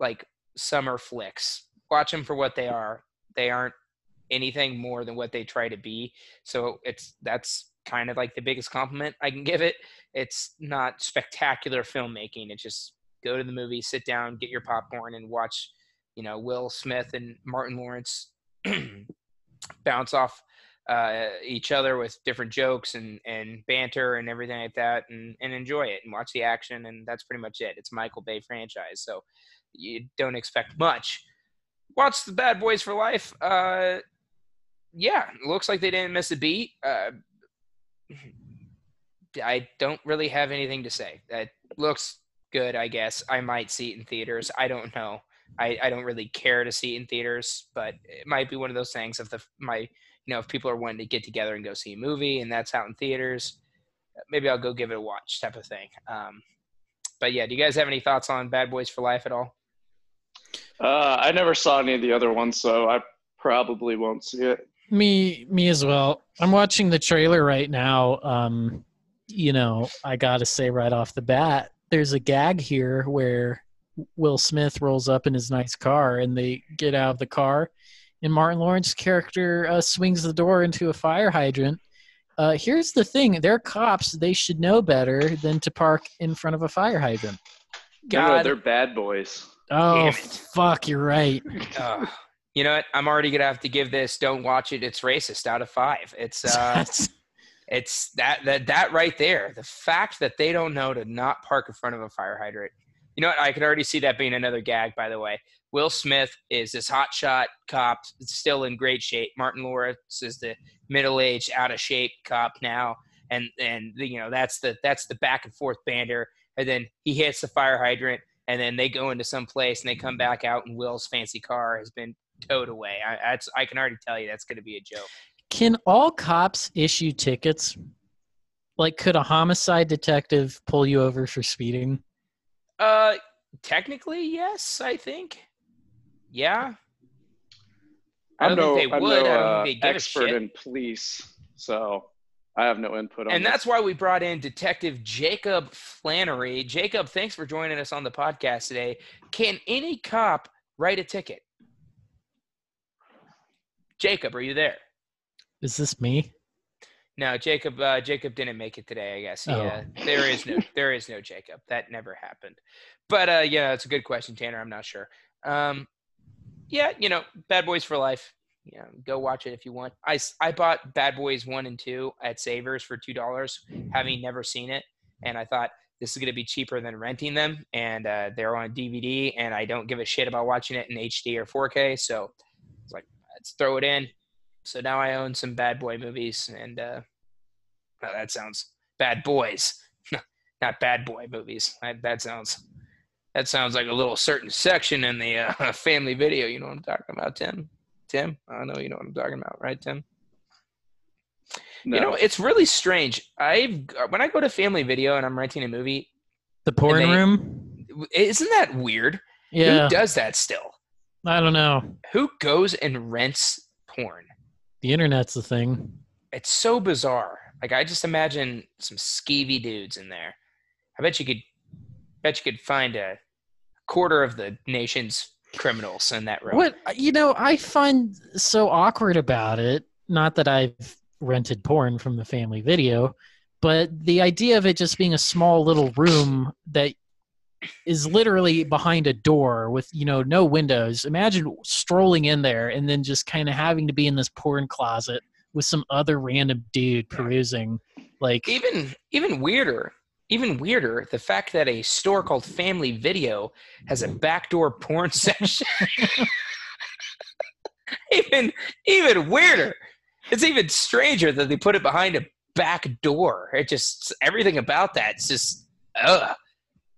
like summer flicks. Watch them for what they are. They aren't anything more than what they try to be. So it's that's kind of like the biggest compliment I can give it. It's not spectacular filmmaking. It's just go to the movie, sit down, get your popcorn, and watch. You know, Will Smith and Martin Lawrence bounce off uh, each other with different jokes and, and banter and everything like that and, and enjoy it and watch the action and that's pretty much it. It's Michael Bay franchise, so you don't expect much. Watch the Bad Boys for Life. Uh, yeah, looks like they didn't miss a beat. Uh, I don't really have anything to say. That looks good, I guess. I might see it in theaters. I don't know. I, I don't really care to see it in theaters, but it might be one of those things if the my you know if people are wanting to get together and go see a movie and that's out in theaters, maybe I'll go give it a watch type of thing. Um, but yeah, do you guys have any thoughts on Bad Boys for Life at all? Uh, I never saw any of the other ones, so I probably won't see it. Me, me as well. I'm watching the trailer right now. Um, you know, I gotta say right off the bat, there's a gag here where Will Smith rolls up in his nice car, and they get out of the car, and Martin Lawrence's character uh, swings the door into a fire hydrant. Uh, here's the thing: they're cops. They should know better than to park in front of a fire hydrant. No, no, God. they're bad boys. Oh, fuck! You're right. Uh, you know what? I'm already gonna have to give this "Don't watch it. It's racist" out of five. It's uh, it's that that that right there. The fact that they don't know to not park in front of a fire hydrant. You know what? I could already see that being another gag. By the way, Will Smith is this hotshot cop, still in great shape. Martin Lawrence is the middle-aged, out of shape cop now, and and you know that's the that's the back and forth banter. And then he hits the fire hydrant, and then they go into some place, and they come back out, and Will's fancy car has been towed away. I that's, I can already tell you that's going to be a joke. Can all cops issue tickets? Like, could a homicide detective pull you over for speeding? Uh, technically, yes. I think. Yeah. I I'm don't no, think they I'm would. no I don't uh, think they give a expert shit. in police, so I have no input on. And this. that's why we brought in Detective Jacob Flannery. Jacob, thanks for joining us on the podcast today. Can any cop write a ticket? Jacob, are you there? Is this me? No, Jacob. Uh, Jacob didn't make it today. I guess. Oh. Yeah, there is no, there is no Jacob. That never happened. But uh, yeah, it's a good question, Tanner. I'm not sure. Um, yeah, you know, Bad Boys for Life. You know, go watch it if you want. I, I bought Bad Boys one and two at Savers for two dollars, having never seen it, and I thought this is going to be cheaper than renting them, and uh, they're on DVD, and I don't give a shit about watching it in HD or 4K, so it's like let's throw it in. So now I own some Bad Boy movies, and uh, oh, that sounds Bad Boys, not Bad Boy movies. That, that sounds that sounds like a little certain section in the uh, family video. You know what I'm talking about, Tim? Tim, I know you know what I'm talking about, right, Tim? no. You know, it's really strange. I've when I go to Family Video and I'm renting a movie, The porn they- room? isn't that weird? Yeah, Who does that still? I don't know. Who goes and rents porn? The internet's the thing. It's so bizarre. Like I just imagine some skeevy dudes in there. I bet you could, bet you could find a quarter of the nation's criminals in that room. What you know, I find so awkward about it. Not that I've rented porn from the family video, but the idea of it just being a small little room that is literally behind a door with you know no windows. Imagine strolling in there and then just kind of having to be in this porn closet with some other random dude perusing. Like, even even weirder even weirder the fact that a store called family video has a backdoor porn section. Even even weirder. It's even stranger that they put it behind a back door. It just everything about that it's just ugh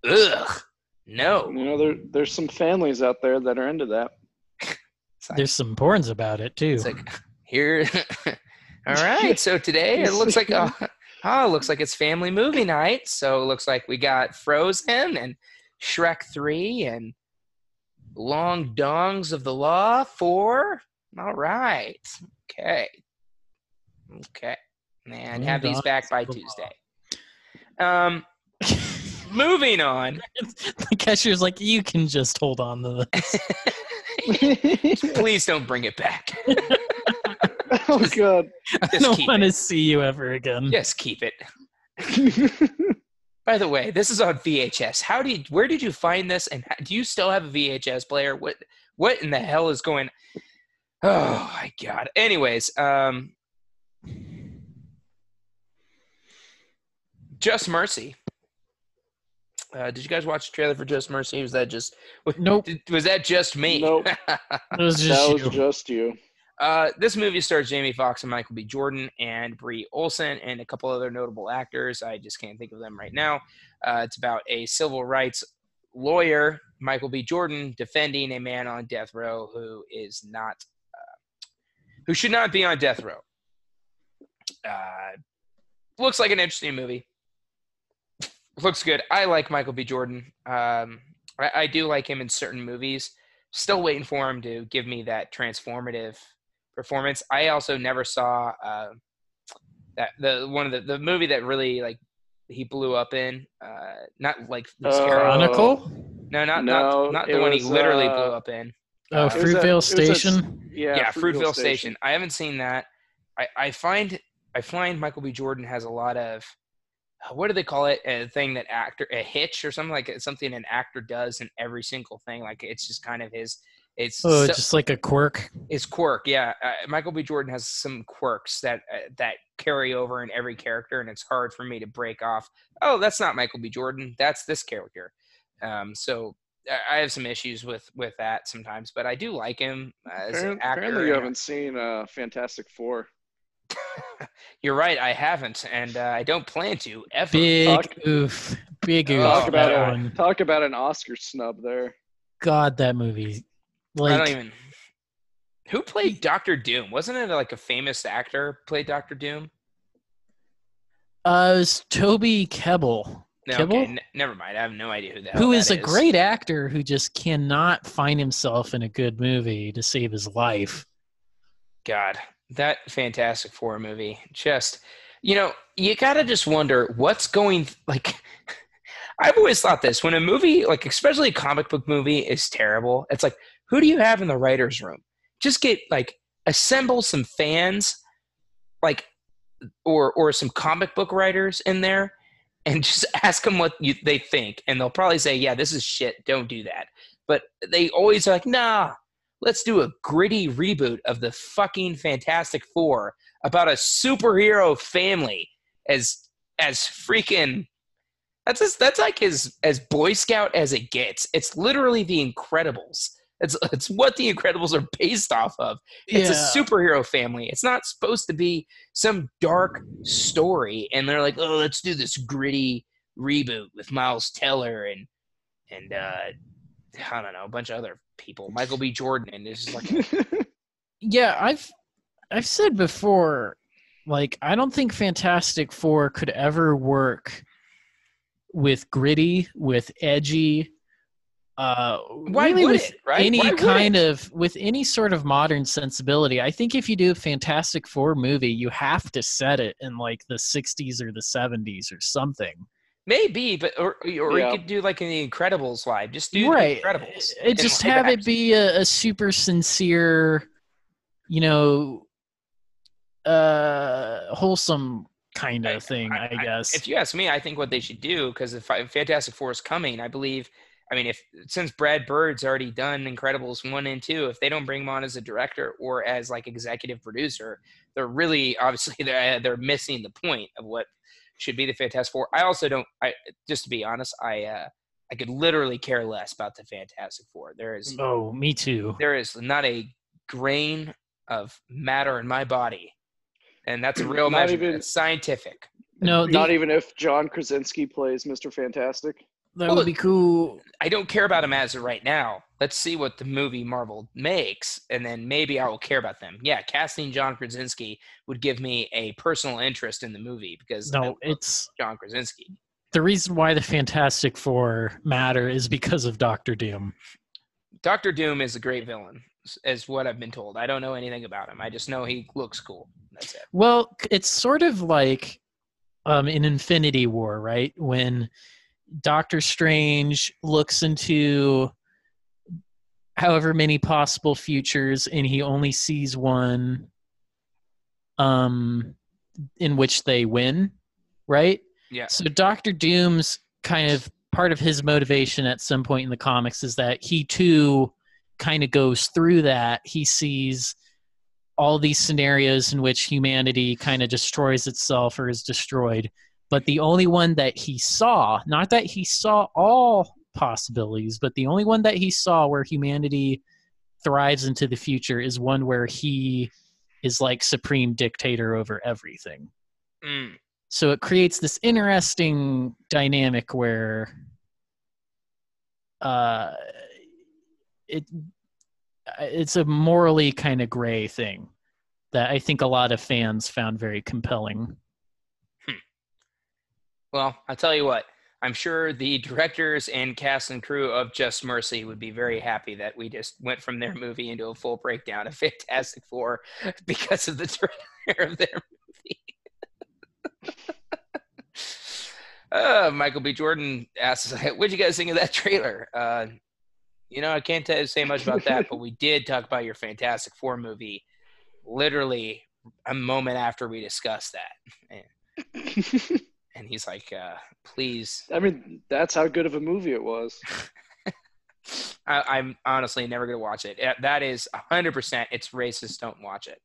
ugh no. You know, there there's some families out there that are into that. Like- there's some porns about it too. it's like here all right so today it looks like a Oh, looks like it's family movie night. So it looks like we got Frozen and Shrek 3 and Long Dongs of the Law 4. All right. Okay. Okay. And have these back by of the Law. Tuesday. Um, moving on. the cashier's like, you can just hold on to this. Please don't bring it back. oh god. I Just don't want to see you ever again. Just keep it. By the way, this is on VHS. How do you, where did you find this? And how- do you still have a VHS player? What what in the hell is going? Oh my god. Anyways, um, Just Mercy. Uh, did you guys watch the trailer for Just Mercy? Was that just Nope. did- was that just me? Nope. It was just that you. was just you. Uh, this movie stars Jamie Foxx and Michael B. Jordan and Brie Larson and a couple other notable actors. I just can't think of them right now. Uh, it's about a civil rights lawyer, Michael B. Jordan, defending a man on death row who is not, uh, who should not be on death row. Uh, looks like an interesting movie. Looks good. I like Michael B. Jordan. Um, I, I do like him in certain movies. Still waiting for him to give me that transformative performance. I also never saw uh, that the one of the the movie that really like he blew up in. Uh, not like the Uh, Chronicle? no, not no, not not it the one he literally uh, blew up in. Oh, Uh, It was a- Fruitvale it was a- Station? Yeah, yeah, Fruitvale Station. I haven't seen that. I, I find I find Michael B. Jordan has a lot of what do they call it? A thing that actor a hitch or something like something an actor does in every single thing. Like it's just kind of his. It's Oh, so- just like a quirk. It's quirk. Yeah, uh, Michael B. Jordan has some quirks that uh, that carry over in every character, and it's hard for me to break off. Oh, that's not Michael B. Jordan. That's this character. Um, so I- I have some issues with with that sometimes, but I do like him as an Apparently, actor. apparently you haven't seen uh, Fantastic Four. You're right. I haven't, and uh, I don't plan to ever. Big Talk- oof. Big Oh, oof. Talk about a, talk about an Oscar snub there. God, that movie. I don't even. Who played Doctor Doom? Wasn't it like a famous actor played Doctor Doom? uh, it was Toby Kebbell, No, Kibble? okay, n- never mind. I have no idea who that. who is a great actor who just cannot find himself in a good movie to save his life. God, that Fantastic Four movie. Just, you know, you gotta just wonder what's going like. I've always thought this when a movie, like especially a comic book movie, is terrible. It's like, who do you have in the writers' room? Just get like assemble some fans, like, or or some comic book writers in there, and just ask them what you, they think, and they'll probably say, "Yeah, this is shit. Don't do that." But they always are like, "Nah, let's do a gritty reboot of the fucking Fantastic Four about a superhero family as as freaking that's as, that's like as as Boy Scout as it gets. It's literally the Incredibles. It's it's what the Incredibles are based off of. It's a superhero family. It's not supposed to be some dark story. And they're like, oh, let's do this gritty reboot with Miles Teller and and uh, I don't know a bunch of other people, Michael B. Jordan, and it's just like yeah i've i've said before like i don't think fantastic four could ever work with gritty with edgy uh why really would with it, right? any Why kind it? of with any sort of modern sensibility i think if you do a fantastic four movie you have to set it in like the 60s or the 70s or something maybe, but or or Yeah. you could do like in the Incredibles live, just do right the Incredibles. it just live have it be a, a super sincere you know uh wholesome kind I- of thing i, I- guess If you ask me, I think what they should do because if if Fantastic Four is coming, I believe. I mean, if since Brad Bird's already done Incredibles one and two, if they don't bring him on as a director or as like executive producer, they're really obviously they're they're missing the point of what should be the Fantastic Four. I also don't. I just to be honest, I uh, I could literally care less about the Fantastic Four. There is oh me too there is not a grain of matter in my body, and that's a real Not measurement. even- It's scientific. no the, Not even if John Krasinski plays Mr. Fantastic. That Well, would be cool. I don't care about them as of right now. Let's see what the movie Marvel makes, and then maybe I will care about them. Yeah, casting John Krasinski would give me a personal interest in the movie because No, it's John Krasinski. the reason why the Fantastic Four matter is because of Doctor Doom. Doctor Doom is a great villain, is what I've been told. I don't know anything about him. I just know he looks cool. That's it. Well, it's sort of like um, in Infinity War, right? When Doctor Strange looks into however many possible futures and he only sees one um, in which they win, right? Yeah. So Doctor Doom's kind of part of his motivation at some point in the comics is that he too kind of goes through that. He sees all these scenarios in which humanity kind of destroys itself or is destroyed. But the only one that he saw, not that he saw all possibilities, but the only one that he saw where humanity thrives into the future is one where he is like supreme dictator over everything. Mm. So it creates this interesting dynamic where uh, it it's a morally kind of gray thing that I think a lot of fans found very compelling. Well, I'll tell you what. I'm sure the directors and cast and crew of Just Mercy would be very happy that we just went from their movie into a full breakdown of Fantastic Four because of the trailer of their movie. uh, Michael B. Jordan asks, "What'd you guys think of that trailer?" Uh, you know, I can't tell you say much about that, but we did talk about your Fantastic Four movie, literally a moment after we discussed that. And, he's like, uh, "Please." I mean, that's how good of a movie it was. I, I'm honestly never gonna watch it. Uh, That is 100%. It's racist. Don't watch it.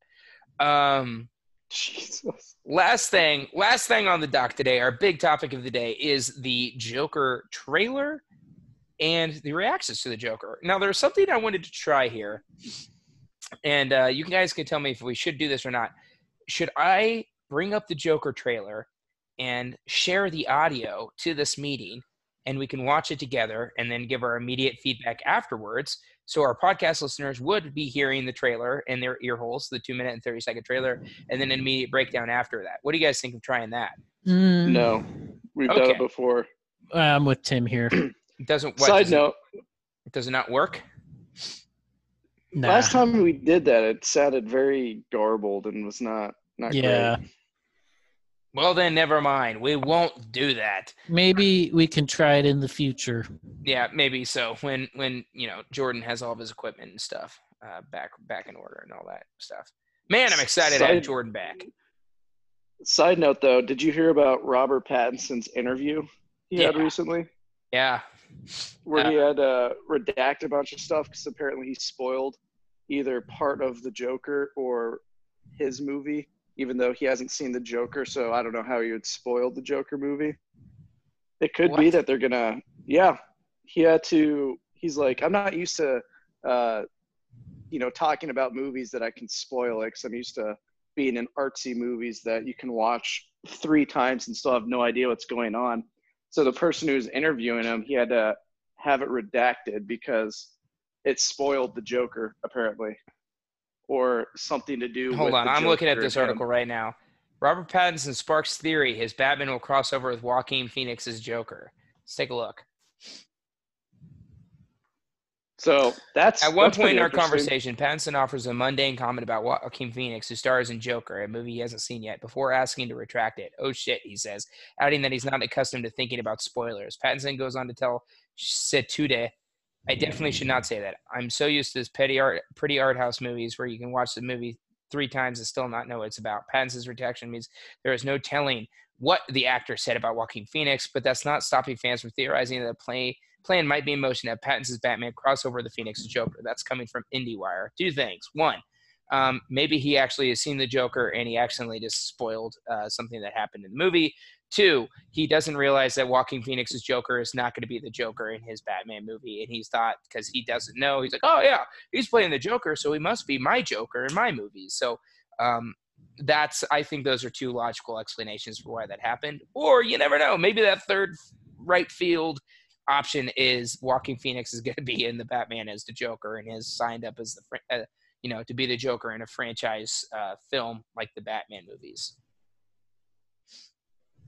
Um, Jesus. last thing, last thing on the dock today. Our big topic of the day is the Joker trailer and the reactions to the Joker. Now, there's something I wanted to try here, and uh, you guys can tell me if we should do this or not. Should I bring up the Joker trailer and share the audio to this meeting, and we can watch it together, and then give our immediate feedback afterwards? So our podcast listeners would be hearing the trailer in their ear holes, the two minute and thirty second trailer, and then an immediate breakdown after that. What do you guys think of trying that? Mm, No, we've done it before. I'm with Tim here. It doesn't. What, Side does it- does it not work? Nah. last time we did that, it sounded very garbled and was not not yeah, great. Well, then never mind. We won't do that. maybe we can try it in the future. Yeah, maybe so. When when you know Jordan has all of his equipment and stuff uh, back back in order and all that stuff. Man, I'm excited to have Jordan back. Side note, though, did you hear about Robert Pattinson's interview he had recently, Yeah. where Uh, he had to redact a bunch of stuff because apparently he spoiled either part of the Joker or his movie, even though he hasn't seen the Joker. So I don't know how he would spoil the Joker movie. It could be that they're gonna, yeah. He had to. He's like, I'm not used to, uh, you know, talking about movies that I can spoil because I'm used to being in artsy movies that you can watch three times and still have no idea what's going on. So the person who was interviewing him, he had to have it redacted because it spoiled the Joker, apparently, or something to do. Hold with on. I'm looking at this article right now. Robert Pattinson sparks theory his Batman will cross over with Joaquin Phoenix's Joker. Let's take a look. So that's At one that's point in our conversation, Pattinson offers a mundane comment about Joaquin Phoenix, who stars in Joker, a movie he hasn't seen yet, before asking to retract it. Oh shit, he says, adding that he's not accustomed to thinking about spoilers. Pattinson goes on to tell Setude, I definitely should not say that. I'm so used to this petty art, pretty art house movies where you can watch the movie three times and still not know what it's about. Pattinson's retraction means there is no telling what the actor said about Joaquin Phoenix, but that's not stopping fans from theorizing that the play plan might be in motion have Pattinson's Batman crossover the Phoenix Joker. That's coming from IndieWire. Two things. One, um, maybe he actually has seen the Joker and he accidentally just spoiled uh, something that happened in the movie. Two, he doesn't realize that Joaquin Phoenix's Joker is not going to be the Joker in his Batman movie, and he's thought because he doesn't know, he's like, oh yeah, he's playing the Joker, so he must be my Joker in my movies. So um, that's I think those are two logical explanations for why that happened. Or you never know, maybe that third right field option is Walking Phoenix is going to be in the Batman as the Joker and is signed up as the uh, you know to be the Joker in a franchise uh, film like the Batman movies.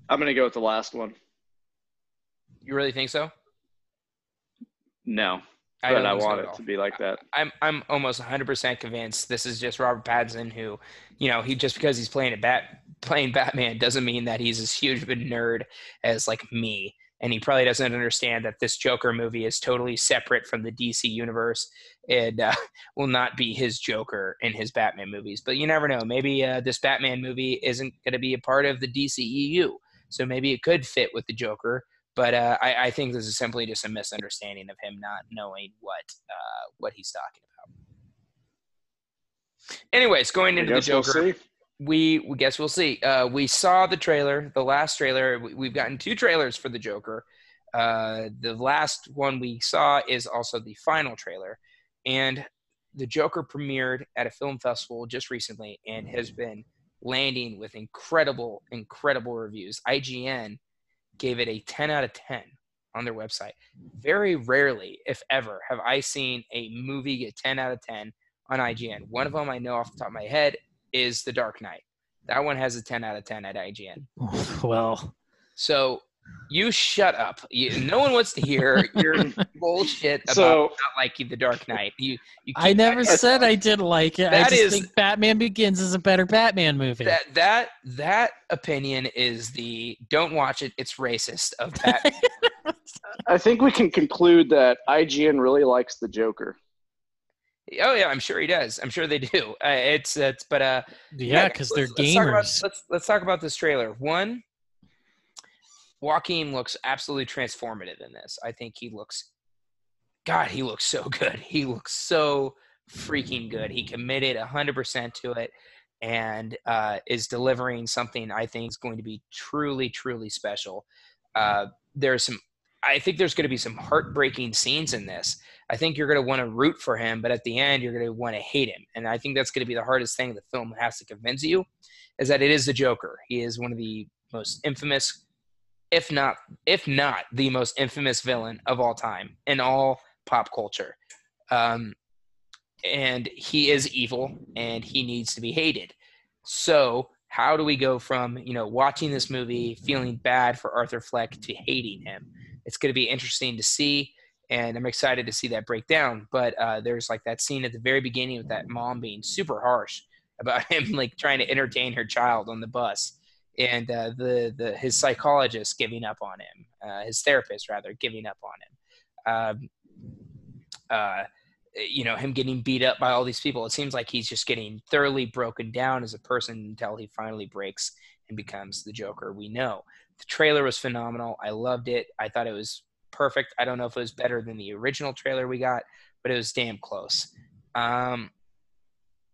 I'm gonna go with the last one. You really think so? No, I but I, want it to be like that. I'm I'm almost 100% convinced this is just Robert Pattinson who, you know, he just because he's playing a bat playing Batman doesn't mean that he's as huge of a nerd as like me. And he probably doesn't understand that this Joker movie is totally separate from the DC universe and uh, will not be his Joker in his Batman movies. But you never know. Maybe uh, this Batman movie isn't going to be a part of the DCEU, so maybe it could fit with the Joker. But uh, I, I think this is simply just a misunderstanding of him not knowing what uh, what he's talking about. Anyways, going into the we'll Joker, see. We, we guess we'll see. Uh, we saw the trailer, the last trailer. We, we've gotten two trailers for the Joker. Uh, the last one we saw is also the final trailer, and the Joker premiered at a film festival just recently and has been landing with incredible, incredible reviews. IGN gave it a 10 out of 10 on their website. Very rarely, if ever, have I seen a movie get 10 out of 10 on IGN. One of them I know off the top of my head is The Dark Knight. That one has a 10 out of 10 at IGN. Well, So you shut up. You, no one wants to hear your bullshit about So not liking The Dark Knight. You, you I never that- said I didn't like it. I just is- think Batman Begins is a better Batman movie. that that that opinion is the don't watch it. It's racist of Batman. I think we can conclude that IGN really likes the Joker. Oh yeah, I'm sure he does. I'm sure they do. Uh, it's it's but uh yeah, because they're let's- let's talk about- gamers. let's let's talk about this trailer. One, Joaquin looks absolutely transformative in this. I think he looks, God, he looks so good. He looks so freaking good. He committed hundred percent to it, and uh, is delivering something I think is going to be truly, truly special. Uh, there's some. I think there's going to be some heartbreaking scenes in this. I think you're going to want to root for him, but at the end, you're going to want to hate him. And I think that's going to be the hardest thing the film has to convince you is that it is the Joker. He is one of the most infamous, if not if not the most infamous villain of all time in all pop culture. Um, and he is evil, and he needs to be hated. So how do we go from you know watching this movie feeling bad for Arthur Fleck to hating him? It's going to be interesting to see, and I'm excited to see that break down. But uh, there's like that scene at the very beginning with that mom being super harsh about him like trying to entertain her child on the bus and uh, the the his psychologist giving up on him uh, his therapist rather giving up on him. Um, uh, you know him getting beat up by all these people. It seems like he's just getting thoroughly broken down as a person until he finally breaks and becomes the joker we know the trailer was phenomenal i loved it i thought it was perfect i don't know if it was better than the original trailer we got but it was damn close um,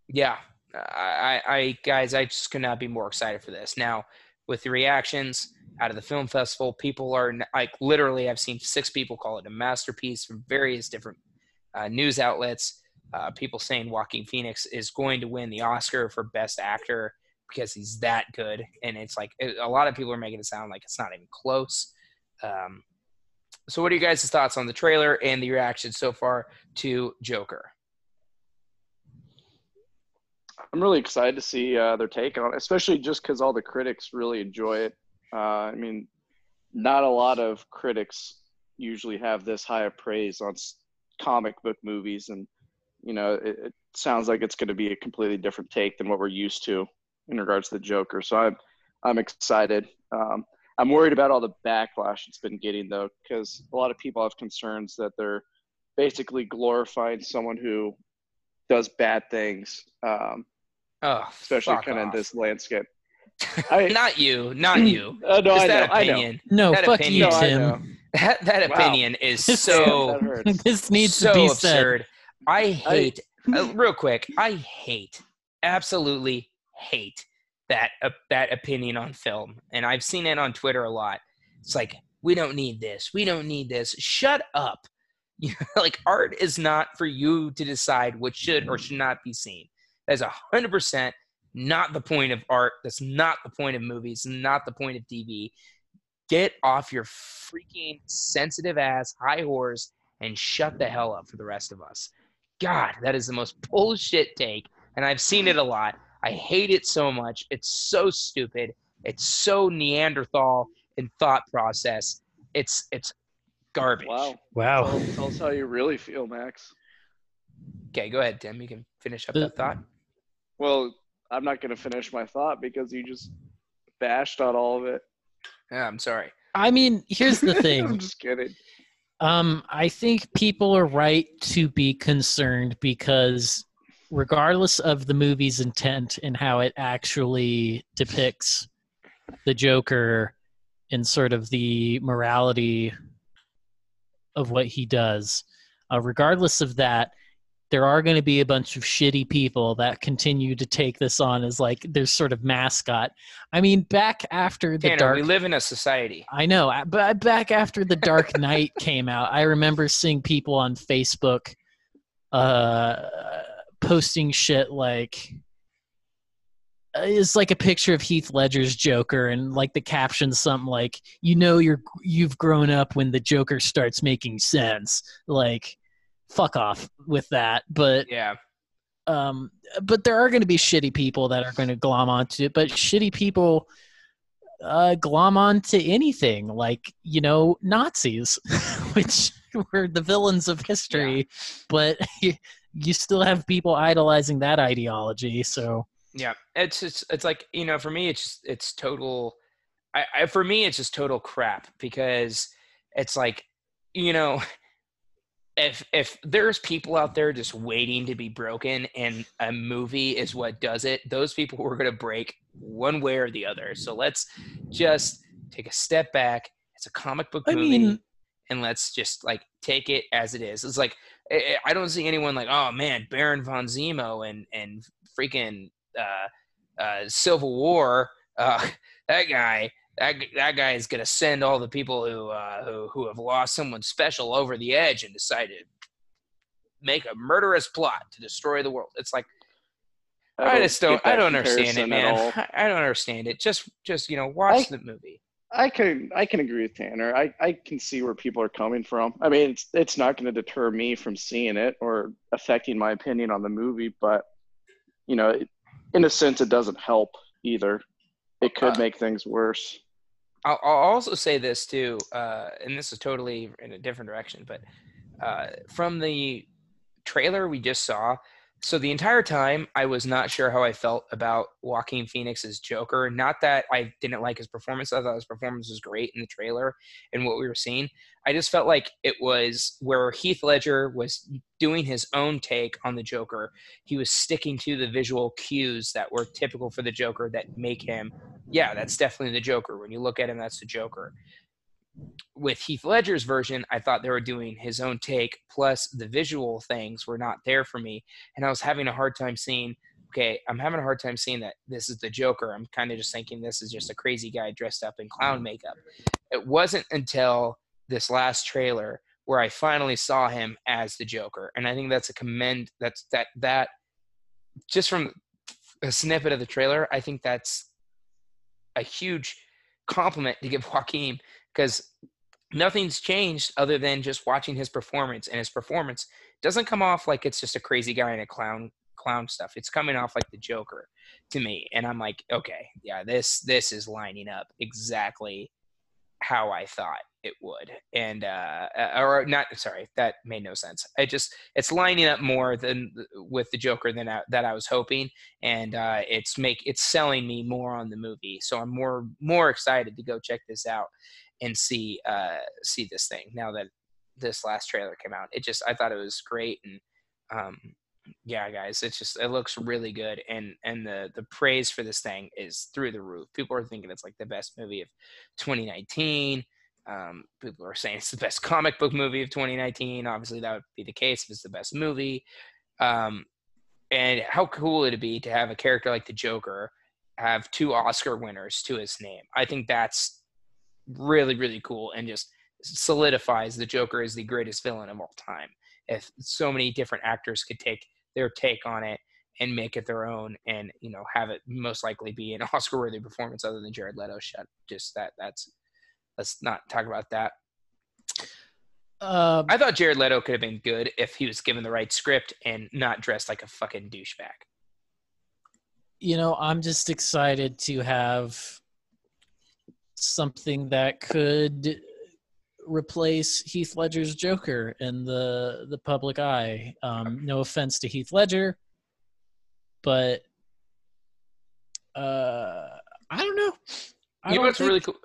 yeah I, I, guys, I just could not be more excited for this. Now, with the reactions out of the film festival, people are like literally. I've seen six people call it a masterpiece from various different uh, news outlets. Uh, people saying Joaquin Phoenix is going to win the Oscar for Best Actor because he's that good, and it's like a lot of people are making it sound like it's not even close. Um, so, what are you guys' thoughts on the trailer and the reaction so far to Joker? I'm really excited to see uh, their take on it, especially just because all the critics really enjoy it. Uh, I mean, not a lot of critics usually have this high of praise on comic book movies, and you know, it, it sounds like it's going to be a completely different take than what we're used to in regards to the Joker. So I'm I'm excited. Um, I'm worried about all the backlash it's been getting though, because a lot of people have concerns that they're basically glorifying someone who does bad things. Um, Oh, especially kind of in this landscape. I- not you, not you. Uh, no, Just I know, that I know. opinion. no, that fuck opinion- you, Tim. know. That that Wow. opinion is so this needs so to be said. absurd. I hate uh, real quick. I hate absolutely hate that uh, that opinion on film, and I've seen it on Twitter a lot. It's like we don't need this. We don't need this. Shut up. You know, like art is not for you to decide what should or should not be seen. That's a hundred percent not the point of art. That's not the point of movies. Not the point of TV. get off your freaking sensitive ass high horse and shut the hell up for the rest of us. God, that is the most bullshit take, and I've seen it a lot. I hate it so much. It's so stupid. It's so Neanderthal in thought process. It's it's garbage. Wow. Wow. Tell, tell us how you really feel, Max. Okay, go ahead, Tim. You can finish up The- that thought. Well, I'm not going to finish my thought because you just bashed on all of it. Yeah, I'm sorry. I mean, here's the thing. I'm just kidding. Um, I think people are right to be concerned because, regardless of the movie's intent and how it actually depicts the Joker and sort of the morality of what he does, uh, regardless of that, there are going to be a bunch of shitty people that continue to take this on as like their sort of mascot. I mean, back after the Tanner, dark we live in a society. I know, but back after the Dark Knight came out, I remember seeing people on Facebook uh, posting shit like it's like a picture of Heath Ledger's Joker, and like the caption something like, "You know, you're you've grown up when the Joker starts making sense." Like, fuck off with that. But Yeah. um, but there are going to be shitty people that are going to glom onto it. But shitty people uh, glom onto anything, like you know Nazis, which were the villains of history. But you, still have people idolizing that ideology. So Yeah, it's just it's like you know for me it's just, it's total. I, I for me it's just total crap because it's like you know if if there's people out there just waiting to be broken and a movie is what does it, those people were gonna break one way or the other. So let's just take a step back. It's a comic book I movie. mean- and let's just like take it as it is. It's like I I don't see anyone like, oh man, Baron von Zemo and and freaking uh, uh, Civil War. Uh, that guy, that that guy is gonna send all the people who uh, who who have lost someone special over the edge and decide to make a murderous plot to destroy the world. It's like I, don't just don't I don't understand it, comparison at all. man. I, I don't understand it. Just just you know watch I- the movie. I can I can agree with Tanner. I, I can see where people are coming from. I mean, it's it's not going to deter me from seeing it or affecting my opinion on the movie, but you know, it, in a sense, it doesn't help either. It could Uh, make things worse. I'll, I'll also say this too, uh, and this is totally in a different direction, but uh, from the trailer we just saw, so the entire time I was not sure how I felt about Joaquin Phoenix's Joker. Not that I didn't like his performance; I thought his performance was great in the trailer and what we were seeing. I just felt like it was where Heath Ledger was doing his own take on the Joker. He was sticking to the visual cues that were typical for the Joker that make him yeah, that's definitely the Joker. When you look at him, that's the Joker. With Heath Ledger's version, I thought they were doing his own take, plus the visual things were not there for me. And I was having a hard time seeing, okay, I'm having a hard time seeing that this is the Joker. I'm kind of just thinking this is just a crazy guy dressed up in clown makeup. It wasn't until this last trailer where I finally saw him as the Joker. And I think that's a commend that's that that just from a snippet of the trailer, I think that's a huge compliment to give Joaquin because nothing's changed other than just watching his performance and his performance doesn't come off like it's just a crazy guy in a clown clown stuff. It's coming off like the joker to me and i'm like okay yeah this this is lining up exactly how i thought it would and uh or not sorry that made no sense it just it's lining up more than with the joker than I, that i was hoping and uh, it's make it's selling me more on the movie. So I'm more more excited to go check this out and see uh, see this thing now that this last trailer came out. It just I thought it was great and um, yeah, guys, it's just it looks really good and and the the praise for this thing is through the roof. People are thinking it's like the best movie of 2019. Um, people are saying it's the best comic book movie of 2019. Obviously, that would be the case if it's the best movie. Um, and how cool it would it be to have a character like the Joker have two Oscar winners to his name? I think that's really, really cool and just solidifies the Joker as the greatest villain of all time. If so many different actors could take their take on it and make it their own and you know have it most likely be an Oscar worthy performance other than Jared Leto shut just that that's let's not talk about that. Um, I thought Jared Leto could have been good if he was given the right script and not dressed like a fucking douchebag. you know, I'm just excited to have something that could replace Heath Ledger's Joker in the the public eye. Um, no offense to Heath Ledger, but uh, I don't know. I you know what's think, really cool?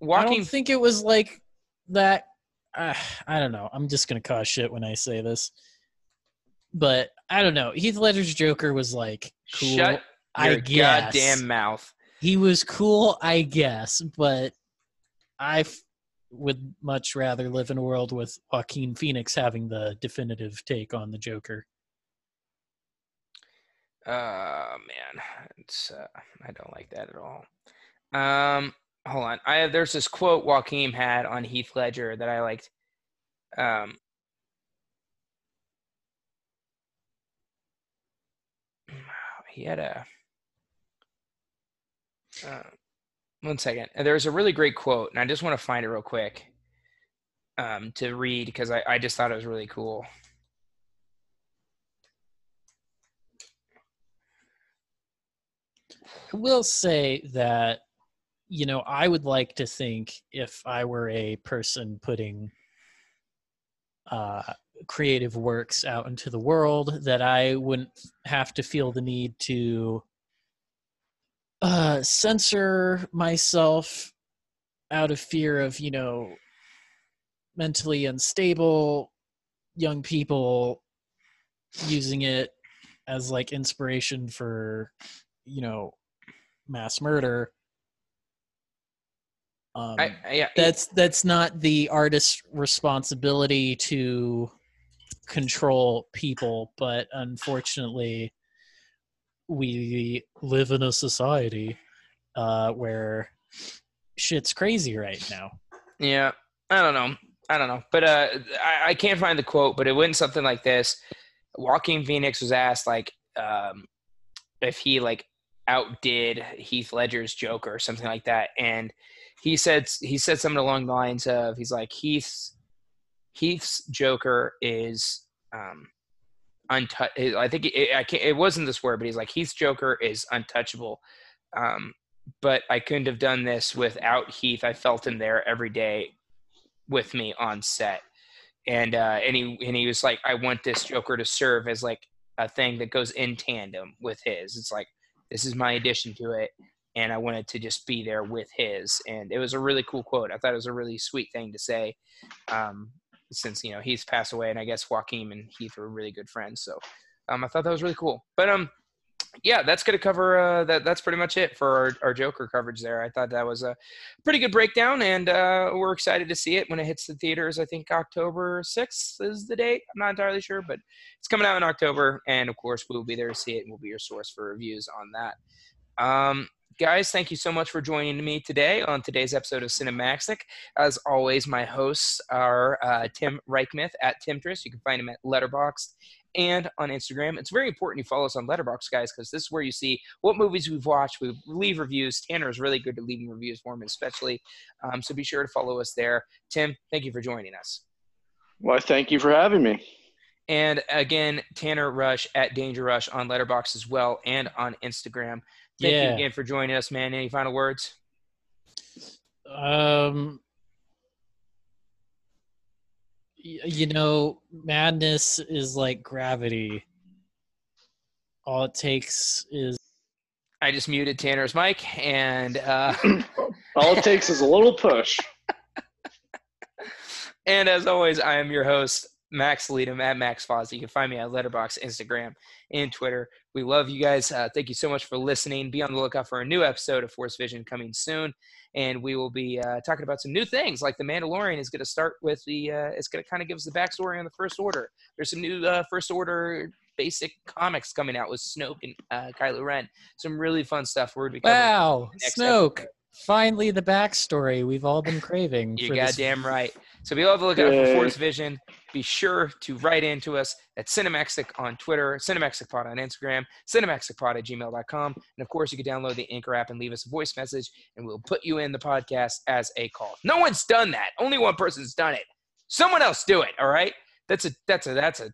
Walking. I don't think it was like that. Uh, I don't know. I'm just gonna cause shit when I say this, but I don't know. Heath Ledger's Joker was like cool. shut I your guess goddamn mouth. he was cool, I guess, but I would much rather live in a world with Joaquin Phoenix having the definitive take on the Joker. Uh man, it's uh, I don't like that at all. Um, hold on. I have there's this quote Joaquin had on Heath Ledger that I liked. Um, he had a. Uh, one second. There's a really great quote, and I just want to find it real quick um, to read because I, I just thought it was really cool. I will say that, you know, I would like to think if I were a person putting uh, creative works out into the world, that I wouldn't have to feel the need to uh, censor myself out of fear of, you know, mentally unstable young people using it as like inspiration for, you know, mass murder. Um, I, I yeah, that's that's not the artist's responsibility to control people, but unfortunately, we live in a society uh, where shit's crazy right now. Yeah, I don't know. I don't know, but uh, I, I can't find the quote, but it went something like this: Joaquin Phoenix was asked like um, if he like outdid Heath Ledger's Joker or something like that, and he said he said something along the lines of he's like Heath's Heath's Joker is um, untouched. I think it, I can't. It wasn't this word, but he's like Heath's Joker is untouchable. Um, but I couldn't have done this without Heath. I felt him there every day with me on set, and uh, and he and he was like, I want this Joker to serve as like a thing that goes in tandem with his. It's like this is my addition to it, and I wanted to just be there with his. And it was a really cool quote. I thought it was a really sweet thing to say, um, since you know Heath passed away, and I guess Joaquin and Heath were really good friends. So um, I thought that was really cool. But um, yeah, that's gonna cover uh, that. That's pretty much it for our, our Joker coverage there. I thought that was a pretty good breakdown, and uh, we're excited to see it when it hits the theaters. I think October sixth is the date. I'm not entirely sure, but it's coming out in October, and of course we will be there to see it, and we'll be your source for reviews on that. Um, guys, thank you so much for joining me today on today's episode of Cinemaxic. As always, my hosts are uh, Tim Reichmuth at Timtress. You can find him at Letterboxd and on Instagram. It's very important you follow us on Letterboxd, guys, because this is where you see what movies we've watched. We leave reviews. Tanner is really good at leaving reviews for me, especially. Um, so be sure to follow us there. Tim, thank you for joining us. Well, thank you for having me. And again, Tanner Rush at Danger Rush on Letterboxd as well and on Instagram. Thank Yeah. you again for joining us, man. Any final words? Um, you know, madness is like gravity. All it takes is I just muted Tanner's mic, and uh, All it takes is a little push. and as always, I am your host, Max Leadham at Max Foz. You can find me at Letterboxd, Instagram, and Twitter. We love you guys. Uh, thank you so much for listening. Be on the lookout for a new episode of Force Vision coming soon, and we will be uh, talking about some new things. Like the Mandalorian is going to start with the. Uh, it's going to kind of give us the backstory on the First Order. There's some new uh, First Order basic comics coming out with Snoke and uh, Kylo Ren. Some really fun stuff. We're going to be wow, Snoke. episode. Finally, the backstory we've all been craving. You're for this goddamn right. So be on the lookout for. Force Vision. Be sure to write into us at Cinemaxic on Twitter, CinemaxicPod on Instagram, CinemaxicPod at gmail.com. And of course, you can download the Anchor app and leave us a voice message, and we'll put you in the podcast as a call. No one's done that. Only one person's done it. Someone else do it. All right. That's a that's a that's a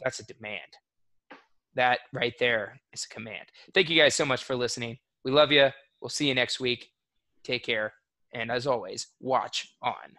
that's a demand. That right there is a command. Thank you guys so much for listening. We love you. We'll see you next week. Take care. And as always, watch on.